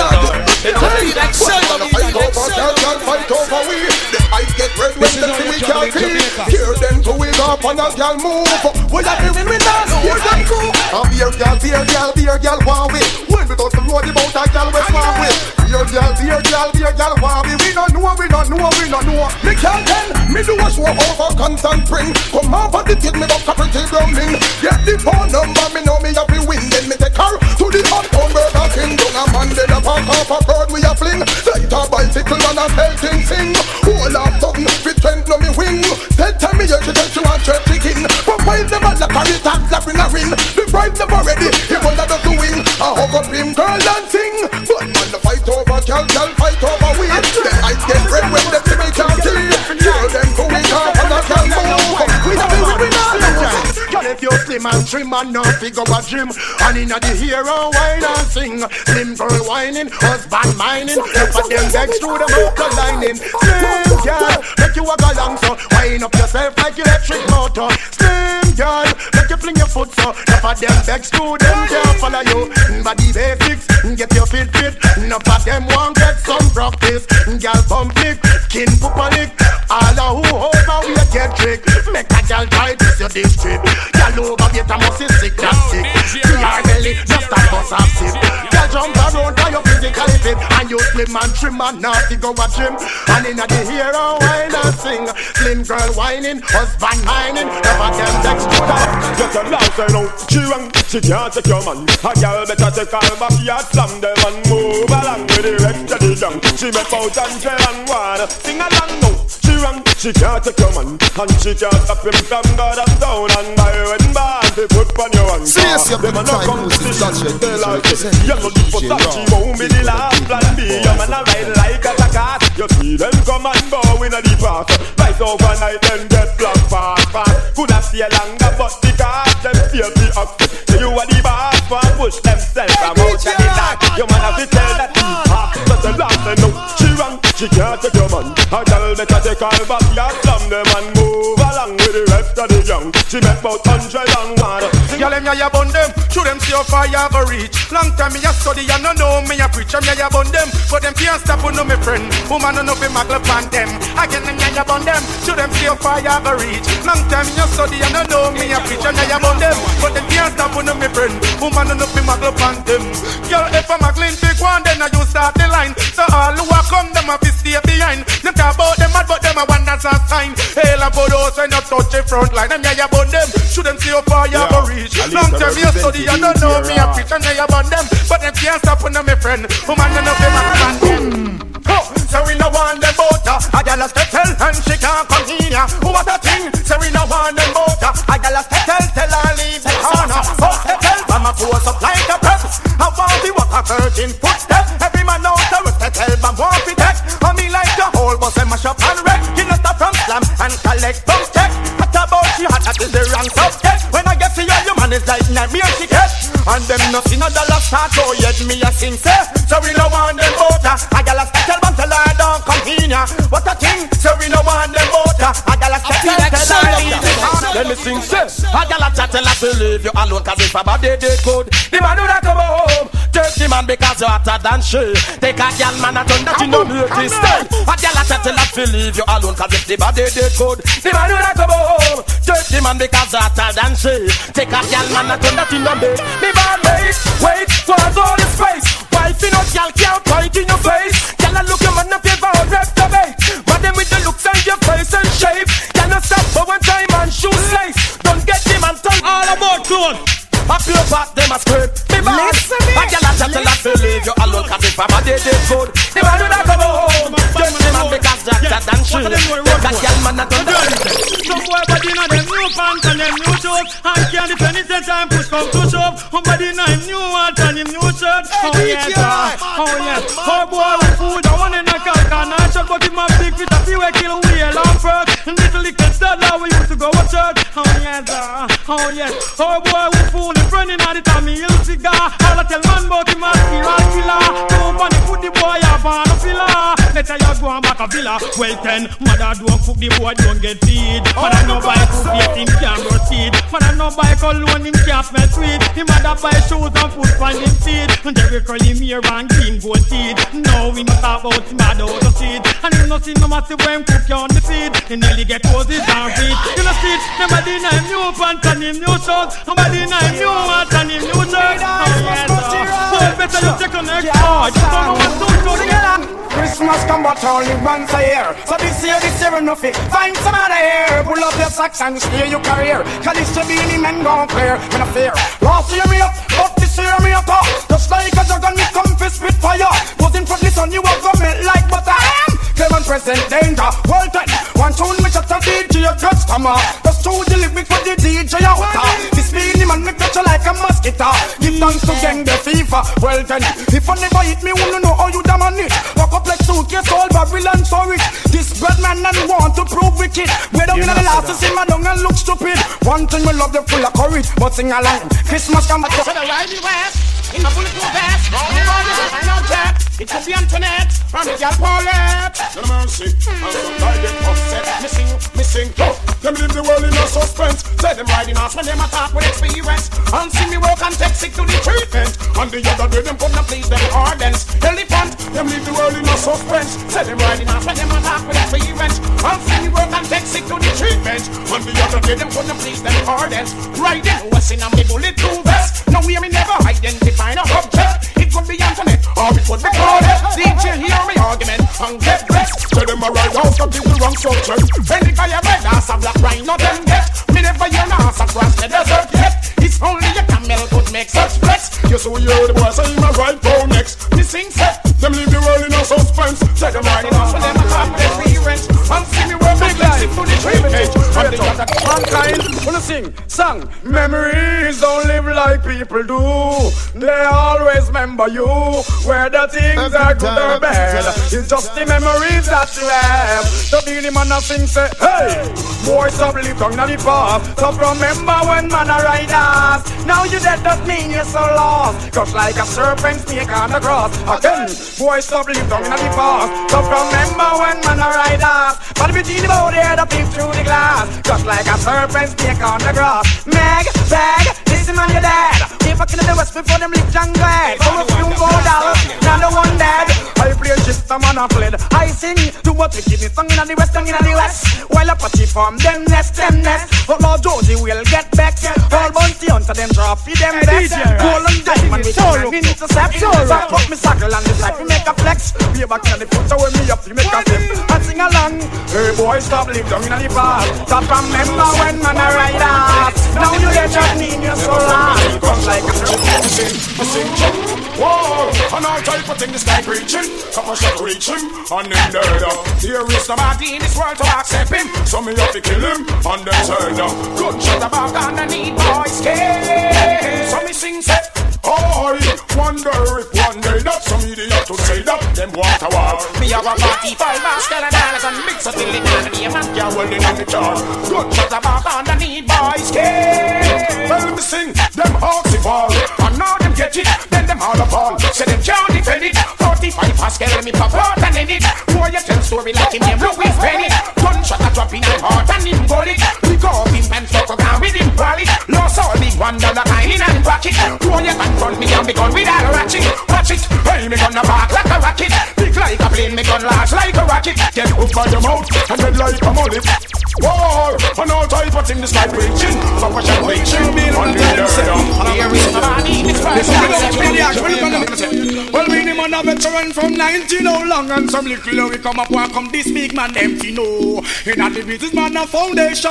that boy the door. It's only Fight over girl, fight over we. The eyes get red when they see we can't see. Hear them to we go up and a girl move. We are feeling with us, hear them crew. And beer girl, beer girl, beer girl, want we. When we touch the road, the a girl we want we. Beer girl, beer girl, beer girl, want we. We don't know, we don't know, we don't know. Me can't tell, me do a show over Constant Spring. Come on, but the kid me up pretty browning. Get the phone number, me know me have to win. Then me take her to the King. Down a man, then a a bird we a fling. Light a bicycle and a pelting sing. Hold up something, fit trend no me wing. Tell tell me you should tell you want church chicken. But while them a lock a and slap in a ring. The bride never ready, he want to do wing. I hug up him girl and sing. But man the fight over, girl, girl slim and trim and no figure a gym And inna the hero wine and sing. Slim girl whining, husband mining. Look at them legs through the motor lining Slim girl, make you a go long so. Wind up yourself like electric motor. Slim girl, make you fling your foot so Look at them legs through them can't follow you Body basics, get your fit fit. Enough of them want get some practice. Girl bump lick, skin poopa lick. All a who over we get trick. Make a girl try this your district Girl over get a muscle sick that sick. Your belly just a bust off sip. Girl jump around cause you physically fit. And you slim and trim and not to go a gym And inna the hero wine and sing? Slim girl whining, husband mining Never them text to the Just a laugh say no She wrong, she can't take your man A girl better take her backyard Slam them and move along with the rest of the gang She make out and tell and wanna Sing along now She can't take your man And she can't stop him from God and down And buy when bad They put on your hand See, yes, you're Them a no trying come to to the touch shit it. They like it You no look for touch She won't be the last plan B Your man a ride like a car You see them come and bow in a the park Right overnight them get block fast fast Coulda stay longer but the cars them feel the ox So you are the boss for push themselves I'm out of the dark Your man have to tell that he hot But the last they know she wrong She can't take your man. A girl better take her back Yard slam them and move along with the rest of the young. She make about hundred and one. Girl, them ya ya bun them. Show them see how far ya go reach. Long time me a study and no know me a preach. Them ya ya bun them. But them can't stop no me friend. Woman no know be muggle pan them. Again them ya ya bun them. Show them see how far ya go reach. Long time me a study and no know me a preach Them ya ya bun them. But them can't stop no me friend. Woman no know be muggle pan them. Girl, if I'm muggling pick one Then I you start the line. So all who a come them a be stay behind. Them talk about them mad but them a one that's a sign. Hail and for those when you touch the front line. Them ya ya bun them. Show them see how far ya go reach. Long I time me a study and don't know me a represent preach And ya ya bun them. But them can't stop no me friend. Woman no know be muggle pan them. Oh, so we no want them both. A gal a step tell and she can't come here What a from up like a prep I want the what a virgin footstep Every man out there with the tell, but want to take On me like a whole bus and mash up and wreck You know stop from slam and collect those check What about she hot, that is the wrong subject When I get to you, your man is like me a ticket. And them no see no dollar start oh yet me a sing say. So we no want them voter. I got a tell man tell her don't come ya. What a thing. So we no want them voter. I got a her tell her leave it on. Let me sing say. A gal a chat her to leave you alone 'cause if a body they could. The man who that come home. Take the man because you hotter than she. Take a gal man a turn that you know me this stay. A chat her to leave you alone 'cause if the body they could. The man who that come home. Take the man because you hotter than she. Take a gal man a turn that you know me. Me bad mate, wait for all the space. Wife in a gal can't fight in your face. Gal a look your man a favor or rep the bait. But them with the looks and your face and shape. Gal no stop for one time and shoe lace. Don't get them and turn all about clone. A pure part them a scrape. Me bad. A gal a chat tell her to leave you alone 'cause if a body they good. The man do not come home. Just the man because Jack Jack and she. Take a gal man a turn the Some boy body inna them new pants and them new shoes And can't defend it the time push come to shove Somebody inna him new hat and him new shirt Oh yes, ah, oh yes Oh boy, we Oh ah, oh yes. Oh boy, we fool. In front inna the Tommy Hill cigar I tell man about him a serial killer a villa. Well then, mother don't cook the boy don't get feed. Mother no buy food yet him can't proceed Mother no buy cologne him can't smell sweet. Him mother buy shoes and food find him And Jheri curl him hair and clean gold teeth. Now we no talk about him out of seed. And him no see no massive when cook you on the feed. He nearly get roses and feet You know see somebody in him new pants and him new shorts. Somebody in him new hat and him new shirt Oh yes, oh, better you take on next part You don't know what to do together Christmas come but only once a year So this year, this year enough it Find some other here Pull up your socks and steer your career. Cause this should be any man gon' clear Me no fear. Last year me up But this year me up. Just like a dragon me come fist with fire. Put in front the sun you have to melt like butter I am present danger Well then One tune me shut a DJ customer Just choose the lyric for the DJ a water This Beenie Man me you like a mosquito Give thanks to gang the fever Well then If I never hit me wanna know how you damn on it Walk up like suitcase all Babylon so rich This bad man and want to prove wicked Way down in the last to see my down and look stupid One thing we love you full of courage But sing along Christmas come back To the right me west In a bulletproof vest Round the body I know that It could be Antoinette From the gal Paulette No mercy, and sometimes get upset. Missing, missing, oh, them leave the world in a suspense. Say them riding off when them attack with experience. And see me work and take sick to the treatment. And the other day them come to please them ardents. Elephant, them leave the world in a suspense. Say them riding off when them attack with experience. And see me work and take sick to the treatment. And the other day them come to please them ardents. Riding what's in a me bulletproof vest. Now we me never identify no object. It could be Antoinette or it could be Claudette. DJ hear me argument and get blessed. Tell them I ride out and give the wrong subject. Any guy I red ass a black rhino them get. Me never hear an ass across the desert yet. It's only a camel could make such flex. You so you hear the boy say my right go next. Me sing set. Them leave the world in a suspense. Say them riding off and them attack their parents. And see me and flex to the. And the other Mankind, wanna sing, song Memories don't live like people do They always remember you. Whether things are good or bad It's just the memories that you have. The Beenie Man a sing say, hey! Boy, stop live down in the past Stop remember when man a ride us. Now you dead does mean you're so lost. Cause like a serpent snake on the cross. Again, boy, stop live down in the past Stop remember when man a ride us. But between the body, the peep through the glass. Just like a serpent snake on the grass Meg, bag, listen man, you're dead If I kill the west before them live jungle head So if you go down, now the one dead. I play just a man a fled. I sing to what we give me song in the west, song in the west. While Apache farm, them nest, them nest. But Lord Josie will get back. All bounty hunter, them drop feed them back Gold and diamond, we can intercept Back up me circle and life we make a flex. Way back in the future when me up, we make a step sing along Hey boy, stop live down in the past Stop remember when man a ride out Now you get your knee in your soul Come like a Whoa, and all type of thing the sky preaching. Come on, shot reach him, and then dead up. There is nobody in this world to accept him. So me have to kill him, and then turn up. Good shot about underneath boys' skin. So me sing say, Oh, I wonder if one day that some idiot to say that them want a war. Me have a 45 master and dollars and mix it till and a man can hold it in the jar. Good shot about underneath boys' skin. Well, me sing, them hawks evolve. And now them get it, then them all upon. Say them can't defend it. 45 Pascal, let me pop out and end it. Boy, you tell story like him, them Louis Penny. Gunshot a drop in him heart and him got it. We go up him and fuck around with him wallet. Lost all big one dollar kind in and pocket. Boy, you can front me and be gone with all ratchet. Watch it, hey, me gonna bark like a rocket. Big like a plane, me gun large like a rocket. Get hooked by your mouth and red like a mullet. War, and all type of things like preaching. I'm preaching. On the murder. Here is it's right. Listen, feel the action. Well, we the man a veteran from 19 how long and some little we come up and come this big man empty no. In a the business man a foundation.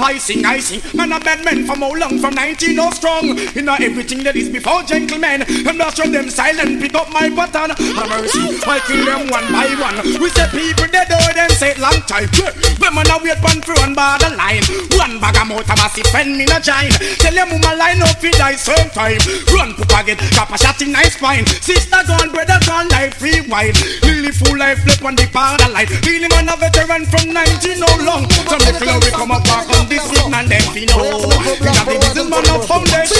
I sing, I sing, man a bad man from how long from 19 how strong. In a everything that is before gentlemen. And that's when them silent pick up my button. Have mercy, I kill them one by one. We say people they do oh, them say it long time. Them man a wait one for one borderline. One bag of mouth a massive friend me no join. Tell them woman line up for die same time. Run pupa get cap a shot in nice spine. Sister gone, brother gone, life free wide. Lily full life flip on the borderline. Really man a veteran from 19 no long. Some little we come up back on this thing and them fi know. We got the business man of foundation.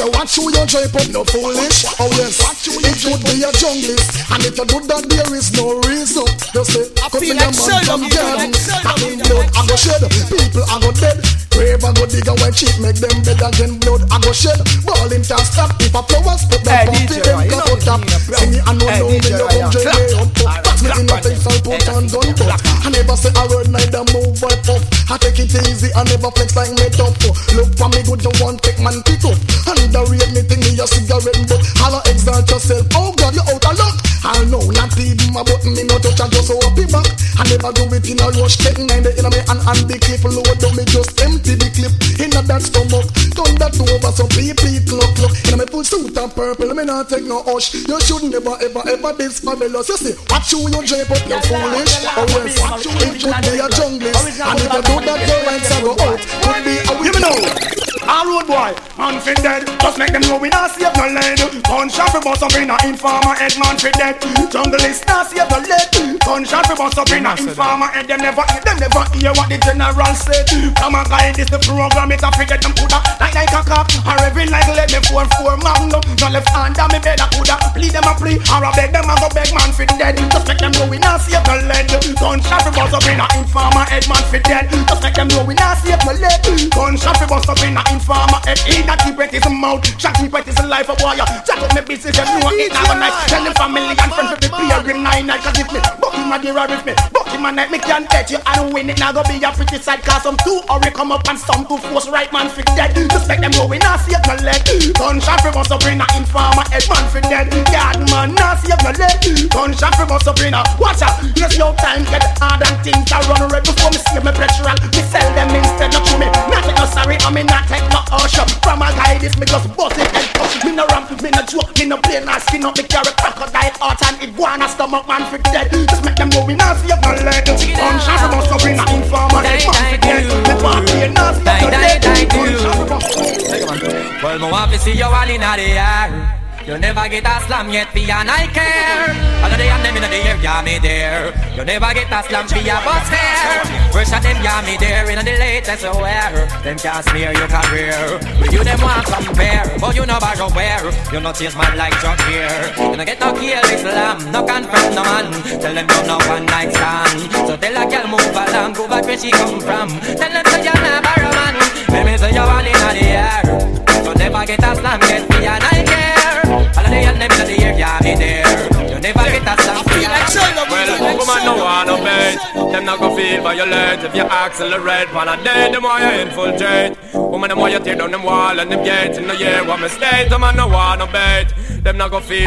So watch who you drape up, no foolish. Oh yes, it should be a junglist. And if you do that, there is no reason. Just say, me a man from garden. I mean blood, I go shed. People, I go dead. Grave, I go dig away cheap, make them dead again. Blood, I go shed. Balling can't stop. If a flowers put them fit them cut out top. See me, I know, know me, you come drain me up. Catch me in the face, I'll put on gun butt. I never say a word, neither move or puff. I take it easy, I never flex like me tough. Look for me good, you want take man pick up. Underrate me thing, me a cigarette but Holla exalt yourself, back. I never do it in a rush, getting in the me and and the clip. Load down me just empty the clip. In a that stomach Turn that over so beep beep look look In me full suit and purple, me not take no hush. You should never ever ever this fabulous. You see, watch you you drape up, you foolish. Oh yes, it could be a junglist And if you do that, your rights are go out. Could be a Give All road boy, man fi dead. Just make them know we not save no lead. Gunshot fi bust up in a informer head, man fi dead. Jungle is not save no lead. Gunshot fi bust up in a informer head. Them never, them never hear what the general said. Come on, guy, this the program. It's a forget them coulda like like a cop or every like let me four four magnum. No left hand on me bed, I coulda plead them a plea or a beg them a go beg man fi dead. Just make them know we not save no lead. Gunshot fi bust up in a informer head, man fi dead. Just make them know we not save no lead. Gunshot fi bust up in a informer head. Eh, he that keep it his mouth, shot keep it his life a boy. Jack up me business, know it now night. Tell them family and friends to be here in nine night. Cause if me buck him a dear or if me buck him a night, me can bet you and win it. Now go be a pretty side cause some two we come up and some two force right man fi dead. Make them know we not save no leg. Gunshot fi bust up in a informer head, man fi dead. Yard man not save no leg. Gunshot fi bust up in a watch out. Yes, your time get hard and things are run red before me save me petrol. Me sell them instead of to me. Not take no sorry, I me not take no usher. From a guy this me just bust it head up. Me no ramp, me no joke, me no play no skin up. Me carry crocodile heart and iguana stomach man fi dead. Just make them know we not save no leg. Fi bust up in a informer man fi dead. Me party not save no leg. Gunshot fi bust Well, me want to see you all in the air. You never get a slam yet, be and I care. All of the and them in the air, yeah me there. You never get a slam, be a bus fair. First of them, yeah me there, in the latest wear. Them can't smear your career. With you them want compare, but you know borrow where. You not chase man like drug here. You no get no kill Islam, no confront no man. Tell them you no one night stand. So tell a girl move along, go back where she come from. Tell them say you're not borrow man. Let me say you're all in the air. You never get a slam, get me and I care. All of the and them in the yeah me there. You never get a and I care. Well, woman no want no bait Them not go feel violate If you accelerate. One a day, them want you infiltrate. Woman, them want you tear down them wall And them gates. In the year What mistake, them man no want no bait. Them not go feel.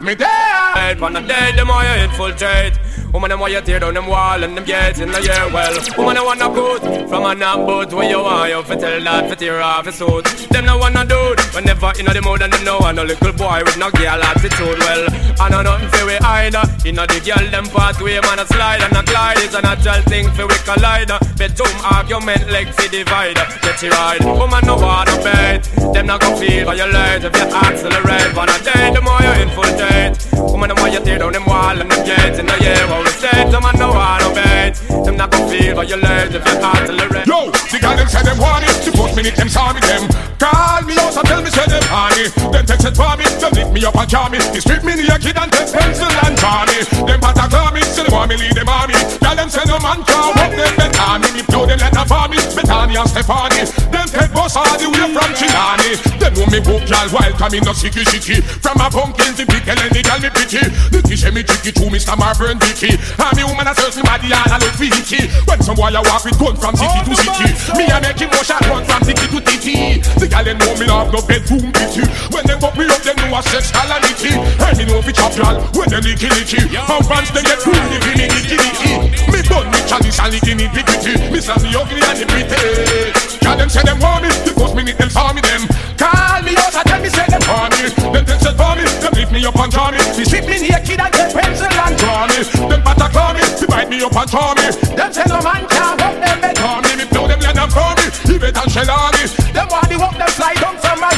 Me there. One a day, them want you infiltrate. Woman, them want you tear down them wall And them gates. In the year Well, woman, want no good From a knock boot Where you want you fi tell that Fi tear off his suit. Them no want no dude Whenever in the mood And them no want no little boy With no girl attitude Well, I know nothing fi we either In You know the girl them pathway man a slide and a glide is a natural thing for we collide. Bedroom argument legs see divide. Get you ride, woman no wanna bed. Them not gonna feel violate if you accelerate. On a day, the more you infiltrate. Woman the more you tear down them wall and them gates in the year how we state. Them man no wanna bed. Them not gonna feel violate if you accelerate. Yo, the girl them say them want it. The first minute them saw me them. Call me out and tell me say them honey. Them text it for me. Them lift me up and jar me. They strip me naked and take pencil and draw me. Them patter call me. Say they want me lead them army. Girl them say no man can walk them better me. If you them let them for me. Betani and Stefani. Them take bus all the way from Chilani. Them know me book y'all wild coming no sicky sicky. From a pumpkin to pickle and the girl me pretty. The kiss me tricky to Mr. Marvin Dicky. I'm a woman that search me body and I look hickey. When some boy I walk with gun from city to city. Me I make him motion run from city to titty. The girl them know me love no bedroom bitchy. When them fuck me up them know a sex calamity. And me know fi chop y'all when them licky licky. How fans they get through the me licky licky. Me done me chalice and licky nitty gritty. Me say me ugly and the pretty. Girl them say them want me. The first minute them saw me them. Call me out and tell me say them want me. Them text it for me. Them lift me up and draw me. They strip me naked and take pencil and draw me. Them patter call me. They bite me up and draw me. Them say no man can walk them bed for me. Me blow them let them for me. It and shell on me.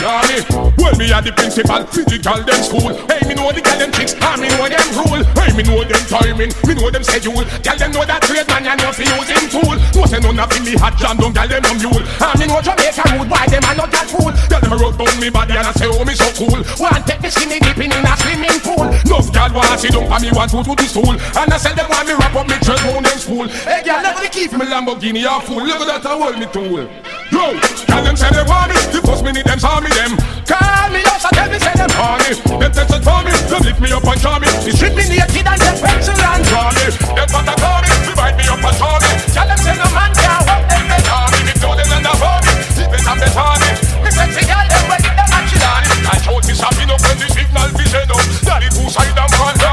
Miami. Well me are the principal. Physical them school. Hey me know the girl them tricks. And me know them rule. Hey me know them timing. Me know them schedule. Girl them know that trade man you know fi using tool. No say none of me hot jam down. Girl them no mule. And me know Jamaica rude. Why them are not that fool? Girl them a rub down me body and I say oh me so cool. One take me skinny dipping in a swimming pool. No girl want sit down for me want to to the stool. And I say them want me wrap up me chest round them school. Hey never to keep me Lamborghini a fool. Look at that I hold me tool. Yo, tell them say they want me. The first minute them saw me them. Call me up, so tell me say them horny. Them text for me. Them lift me up and draw me. They strip me naked and take pencil and draw me. Them butter call me. They bite me up and draw me. Tell them say no man can walk them they draw me. Me know them and they for me. Keep it and better me. Me sexy girl them ready them and chill on it. I me sapping up when the signal be send up. Daddy two side and one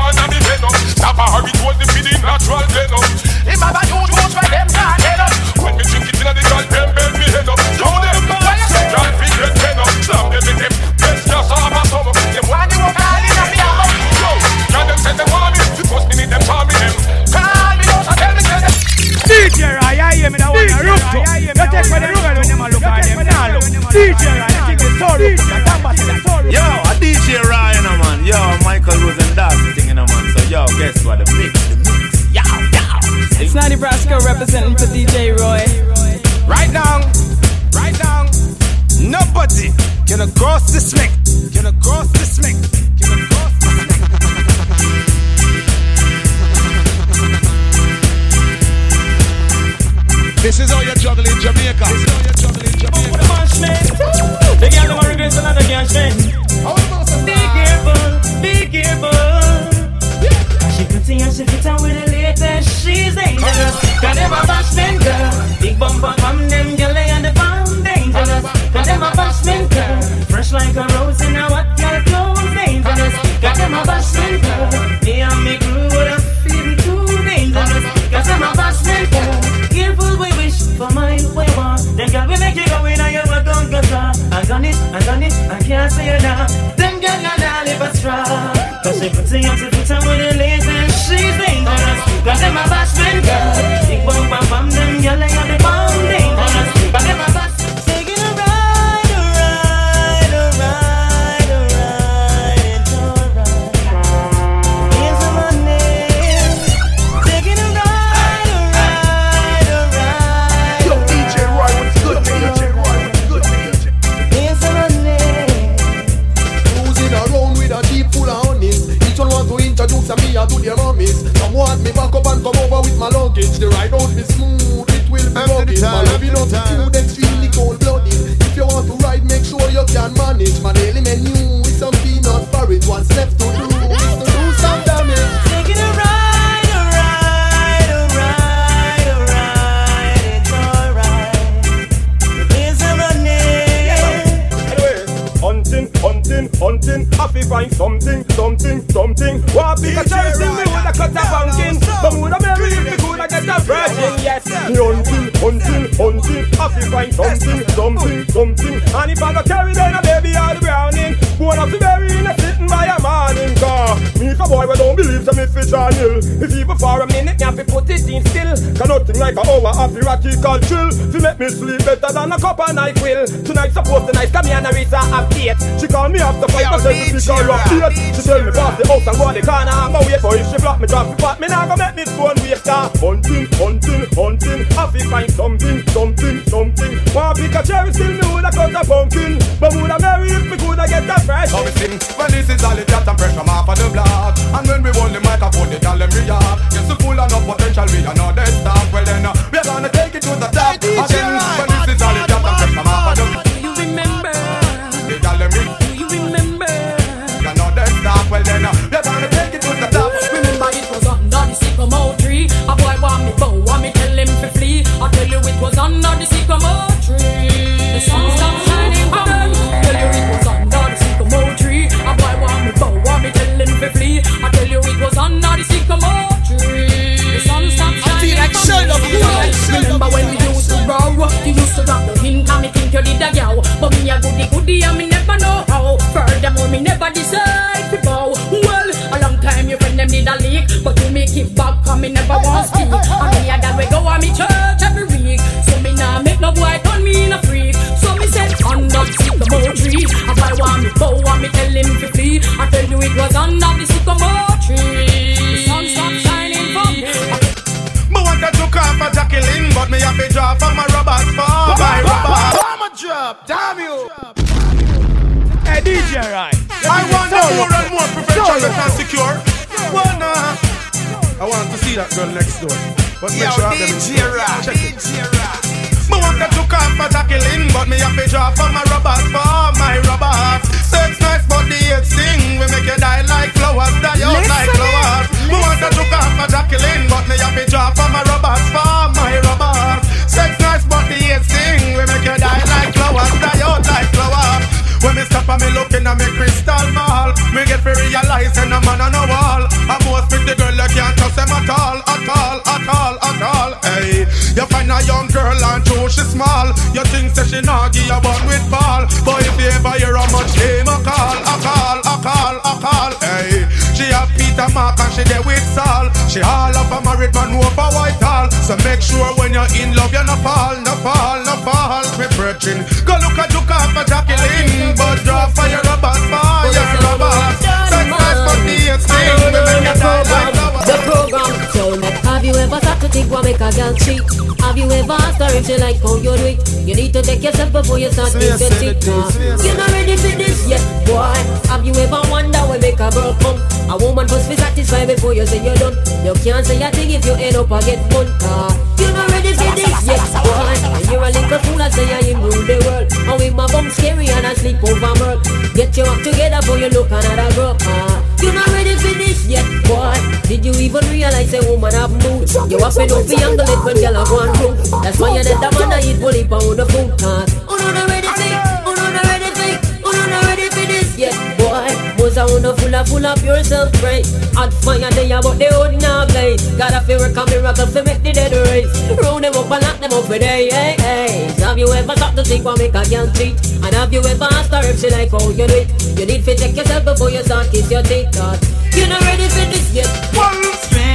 to find something, something, something. Want pick a cherry, me would a cut a pumpkin. But would a marry if me could a get a virgin, yes. Me hunting, hunting, hunting. Have to find something, something, something. And if I go carry then a baby out the browning, go up to bury in a sitting by a morning car. Me for boy we don't believe so me fi John Hill. If even for a minute, me have to put it in still. Cause nothing like a hour of radical chill. Fi make me sleep better than a cup of night will. Tonight supposed to nice, come here and Arisa have date. She call me after five, but say she call up date. She tell me pass the house and go the corner. I'm a wait for if she block me, drop me, pot me now go make me phone waste. Hunting, hunting, hunting. Have to find something, something, something. Want pick a cherry, still me woulda cut a pumpkin. But woulda marry if me coulda get a fresh. How we sing when this is it got and from off of the block. And when we hold the microphone, they tell them we are. Yes, so full enough potential, we are not dead stop. Well then, uh, we are gonna take it to the top. Again, when this is it got and from off of the block. Do you remember? They tell them we Do you remember? are not dead stop. Well then, uh, we are gonna take it to the top. Remember it was under the sycamore tree. A boy want me bow, want me tell him to flee. I tell you it was under the sycamore tree. The sun stopped think you did a yow. But me a goody goody and me never know how. Furthermore, me never decide to bow. Well, a long time your friend them did a leak, but you make it back 'cause me never want speak. And me a that we go on me church every week, so me nah make no boy turn me in a freak. So me said under the sycamore tree, a boy want me bow, want me tell him to flee. I tell you it was under the sycamore tree. The sun stopped shining for me. Me want to took off Jacqueline, but me have to draw from my rubbers for my rubbers. Drop, damn you. Hey DJ, right? I want more and more professional and secure. Nah. I want to see that girl next door. But make Yo, sure DJ store. Rock, Check it. DJ Rock. Me want to took off a Jacqueline, but me have to draw from my rubbers for my rubbers. Sex nice, but the hate sting. We make you die like flowers, die out like flowers. Me want to took off a Jacqueline, but me have to draw from my rubbers for my rubbers. Sex nice, but the hate sting. We make you die like flowers, die out like flowers. When me stop and me looking at me crystal ball. Me get to realize and a man on a wall. I most the girl you can't trust them at all At all, at all, at all. Hey, you find a young girl and true she small. You think say she give you bun with ball. But if you ever hear how much name a call A call, a call, a call. Hey, Peter Mark and she there with Saul She all of a married man over Whitehall So make sure when you're in love you no fall, no fall, no fall. Me brethren, go look at look off a Jacqueline But draw for thought to think what make a girl cheat? Have you ever asked her if she like how you do it? You need to check yourself before you start to Smear get said it it, uh, smear You're not ready for this yet, boy. Have you ever wondered what make a girl come? A woman must be satisfied before you say you're done. You can't say a thing if you end up and get fun uh, You're not ready for this yet, boy. And you're a little fool and say you rule the world. And with my bum scary and I sleep over murk. Get your act together before you look another girl uh, You're not ready for this yet, boy. Did you even realize a woman have mood? You have to know for younger it. when girl have one room That's why you let the man eat bully pound the food cause Oh no, not ready for Oh no, not ready for Oh no, not ready for this yet, Was I wanna full of full of yourself right Hot fire there but they would not blaze. Gotta feel a miracle to make the dead race Round them up and lock them up for day, hey, hey Have you ever thought to think what make a girl cheat? And have you ever asked her if she like how you do it? You need to check yourself before you start kiss your teeth cause You're not ready for this yet Strange things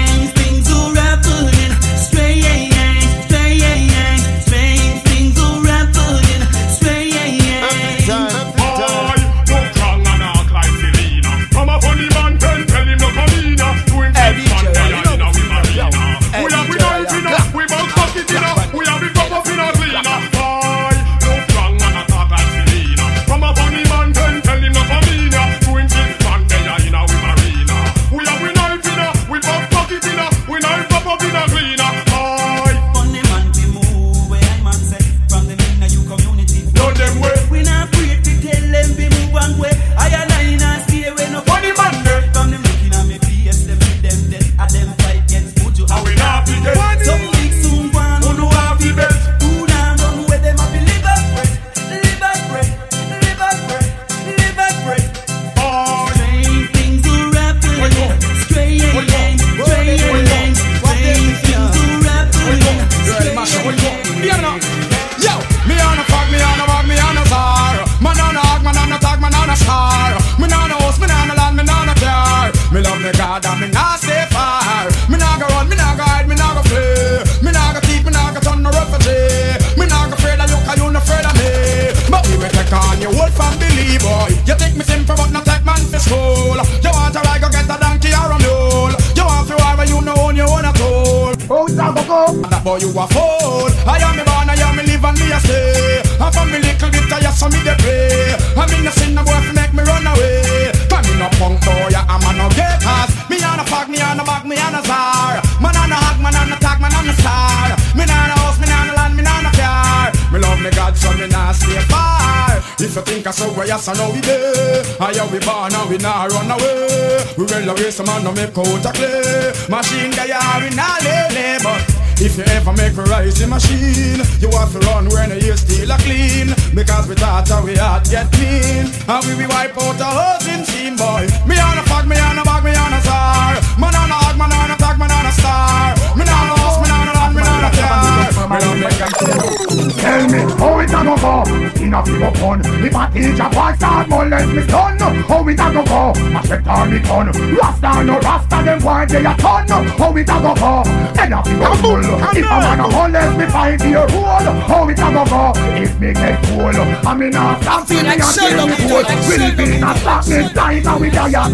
but you a fool. I am me born, I am me live and me a stay. And from me little bit I so me dey pray. I mean no sin no boy fi make me run away. Come me no punk boy, I'm a no cause me on a fuck, me on a bag, me on a czar. Man on a hug, man on a tag, man on a star. Me on a house, me on a land, me on a car. Me love me God, so me nah stay far. If you think I so way, yes I know we there. I how we born and we nah run away. We well away, some man no make out a clay. Machine are we nah lay lay, but if you ever make me rise the machine, you have to run when you still a clean. Because we thought that we had get clean. And we be wipe out a hoes in team boy. Me on a fuck, me on a bag, me on a star. Man on a hug, man on a tag, man on a star. Me on a house, me on a land, me on a car. Me on make Tell me how it a go go In a up fun If a teacher boy start molest me son How it a go go I set on me gun Rasta no Rasta them boy they a ton How it a go go Then a up bull If a man a molest me five year old How it a go go If me get cool I mean a stop me and kill me cool. Will be a stop me like a we die?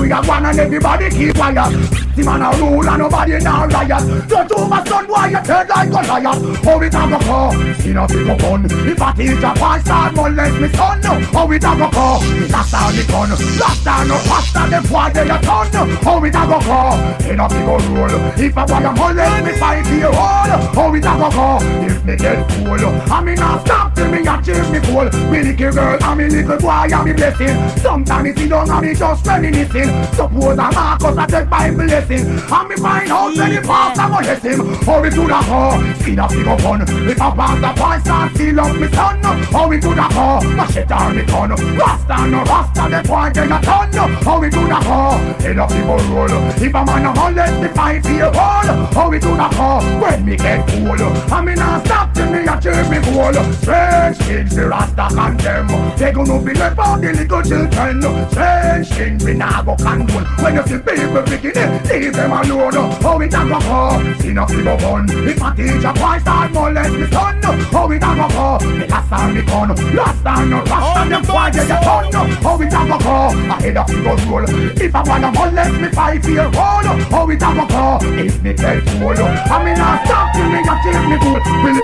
We a one and everybody keep quiet. The man a rule and nobody now riot. Don't over son boy you turn like a lion. How it a go go? In a big up fun. If a teacher pass start molest me son, how it a go go? That's how it done. Last time no faster them boy they a turn. How it a go go? A big old rule. If a boy a molest me five year old, how it a go go? If me get cool, I mean I stop till me achieve me goal. Me little girl and me little boy and me blessing. Sometimes me sit down and me just reminiscing. Suppose I a Marcus a take Bible lesson And me find out when oh? the pastor go let him. Hurry to the car, see the figure gun If a pastor boy start steal up me son Hurry to the car, machete on me gun Rasta no Rasta, the boy get a ton. Hurry oh? to the car, head up the roll. If a man a molest the five year old Hurry to the car, when me get cool. And me not stop till me achieve me goal. Strange things the Rasta condemn. They gonna be left for the little children. Strange things we not go condone. When you see people picking it, leave them alone How it a go go? See no people gun If a teacher boy start molest me son How it a go go? Me last time me gun Last time no. Rasta them boy get your ton How it a go go? I head up people roll. If I wanna molest me five year old How it a go go? If me get cool I me not stop till me achieve me goal Will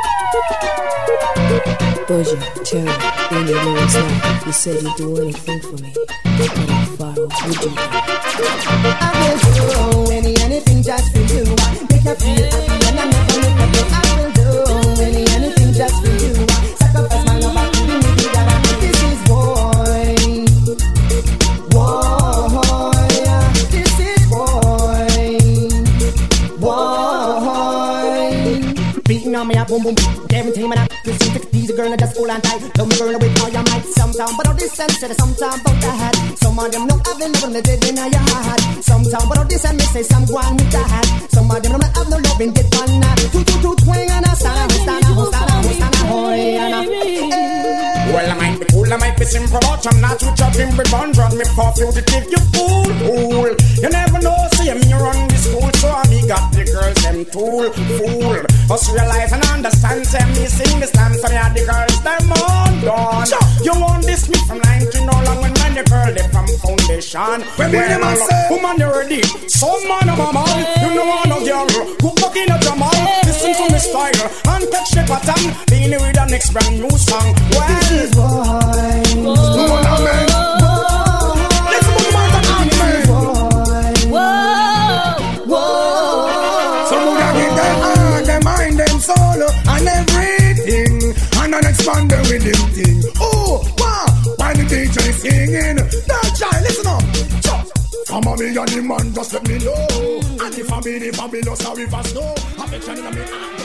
Boja, Terry, when you know it's not, you said you'd do anything for me. But I'm far off, you do. I will do any, anything just for you. Make you feel I boom boom. Guarantee me that this is the easy girl, I just hold on tight. Love me girl with all your might. Sometime, but all this sense, said sometime about the head. Some of them know I've been living the in your heart. Sometime, but all this and me say some go on with the head. Some of them don't have no loving, get one night. Two, two, two, twang, and I stand, I stand, I stand, I stand, I hoy, and I. Well, I might be I might be simple, but I'm not with chopping with bun, run me for fugitive, you fool, fool. You never know, see me run the school, so I me got the girls, them tool, fool. Us realize and understand, say me sing the stand, so me had the girls, them on done. You want this me from 19 no long when man, the girl, they from foundation. When me them a say- woman, they ready. Some man of a man, you know one of girl, who fuck in a drum listen to me style, and catch the pattern, being with the next brand new song. Well, Some would have give them heart, them mind, them soul, and everything, and then expand them with them thing. Wow! While the DJ is singing, Oh, the man just let me know. And if I be the fabulous, or if I snow, I bet you in me.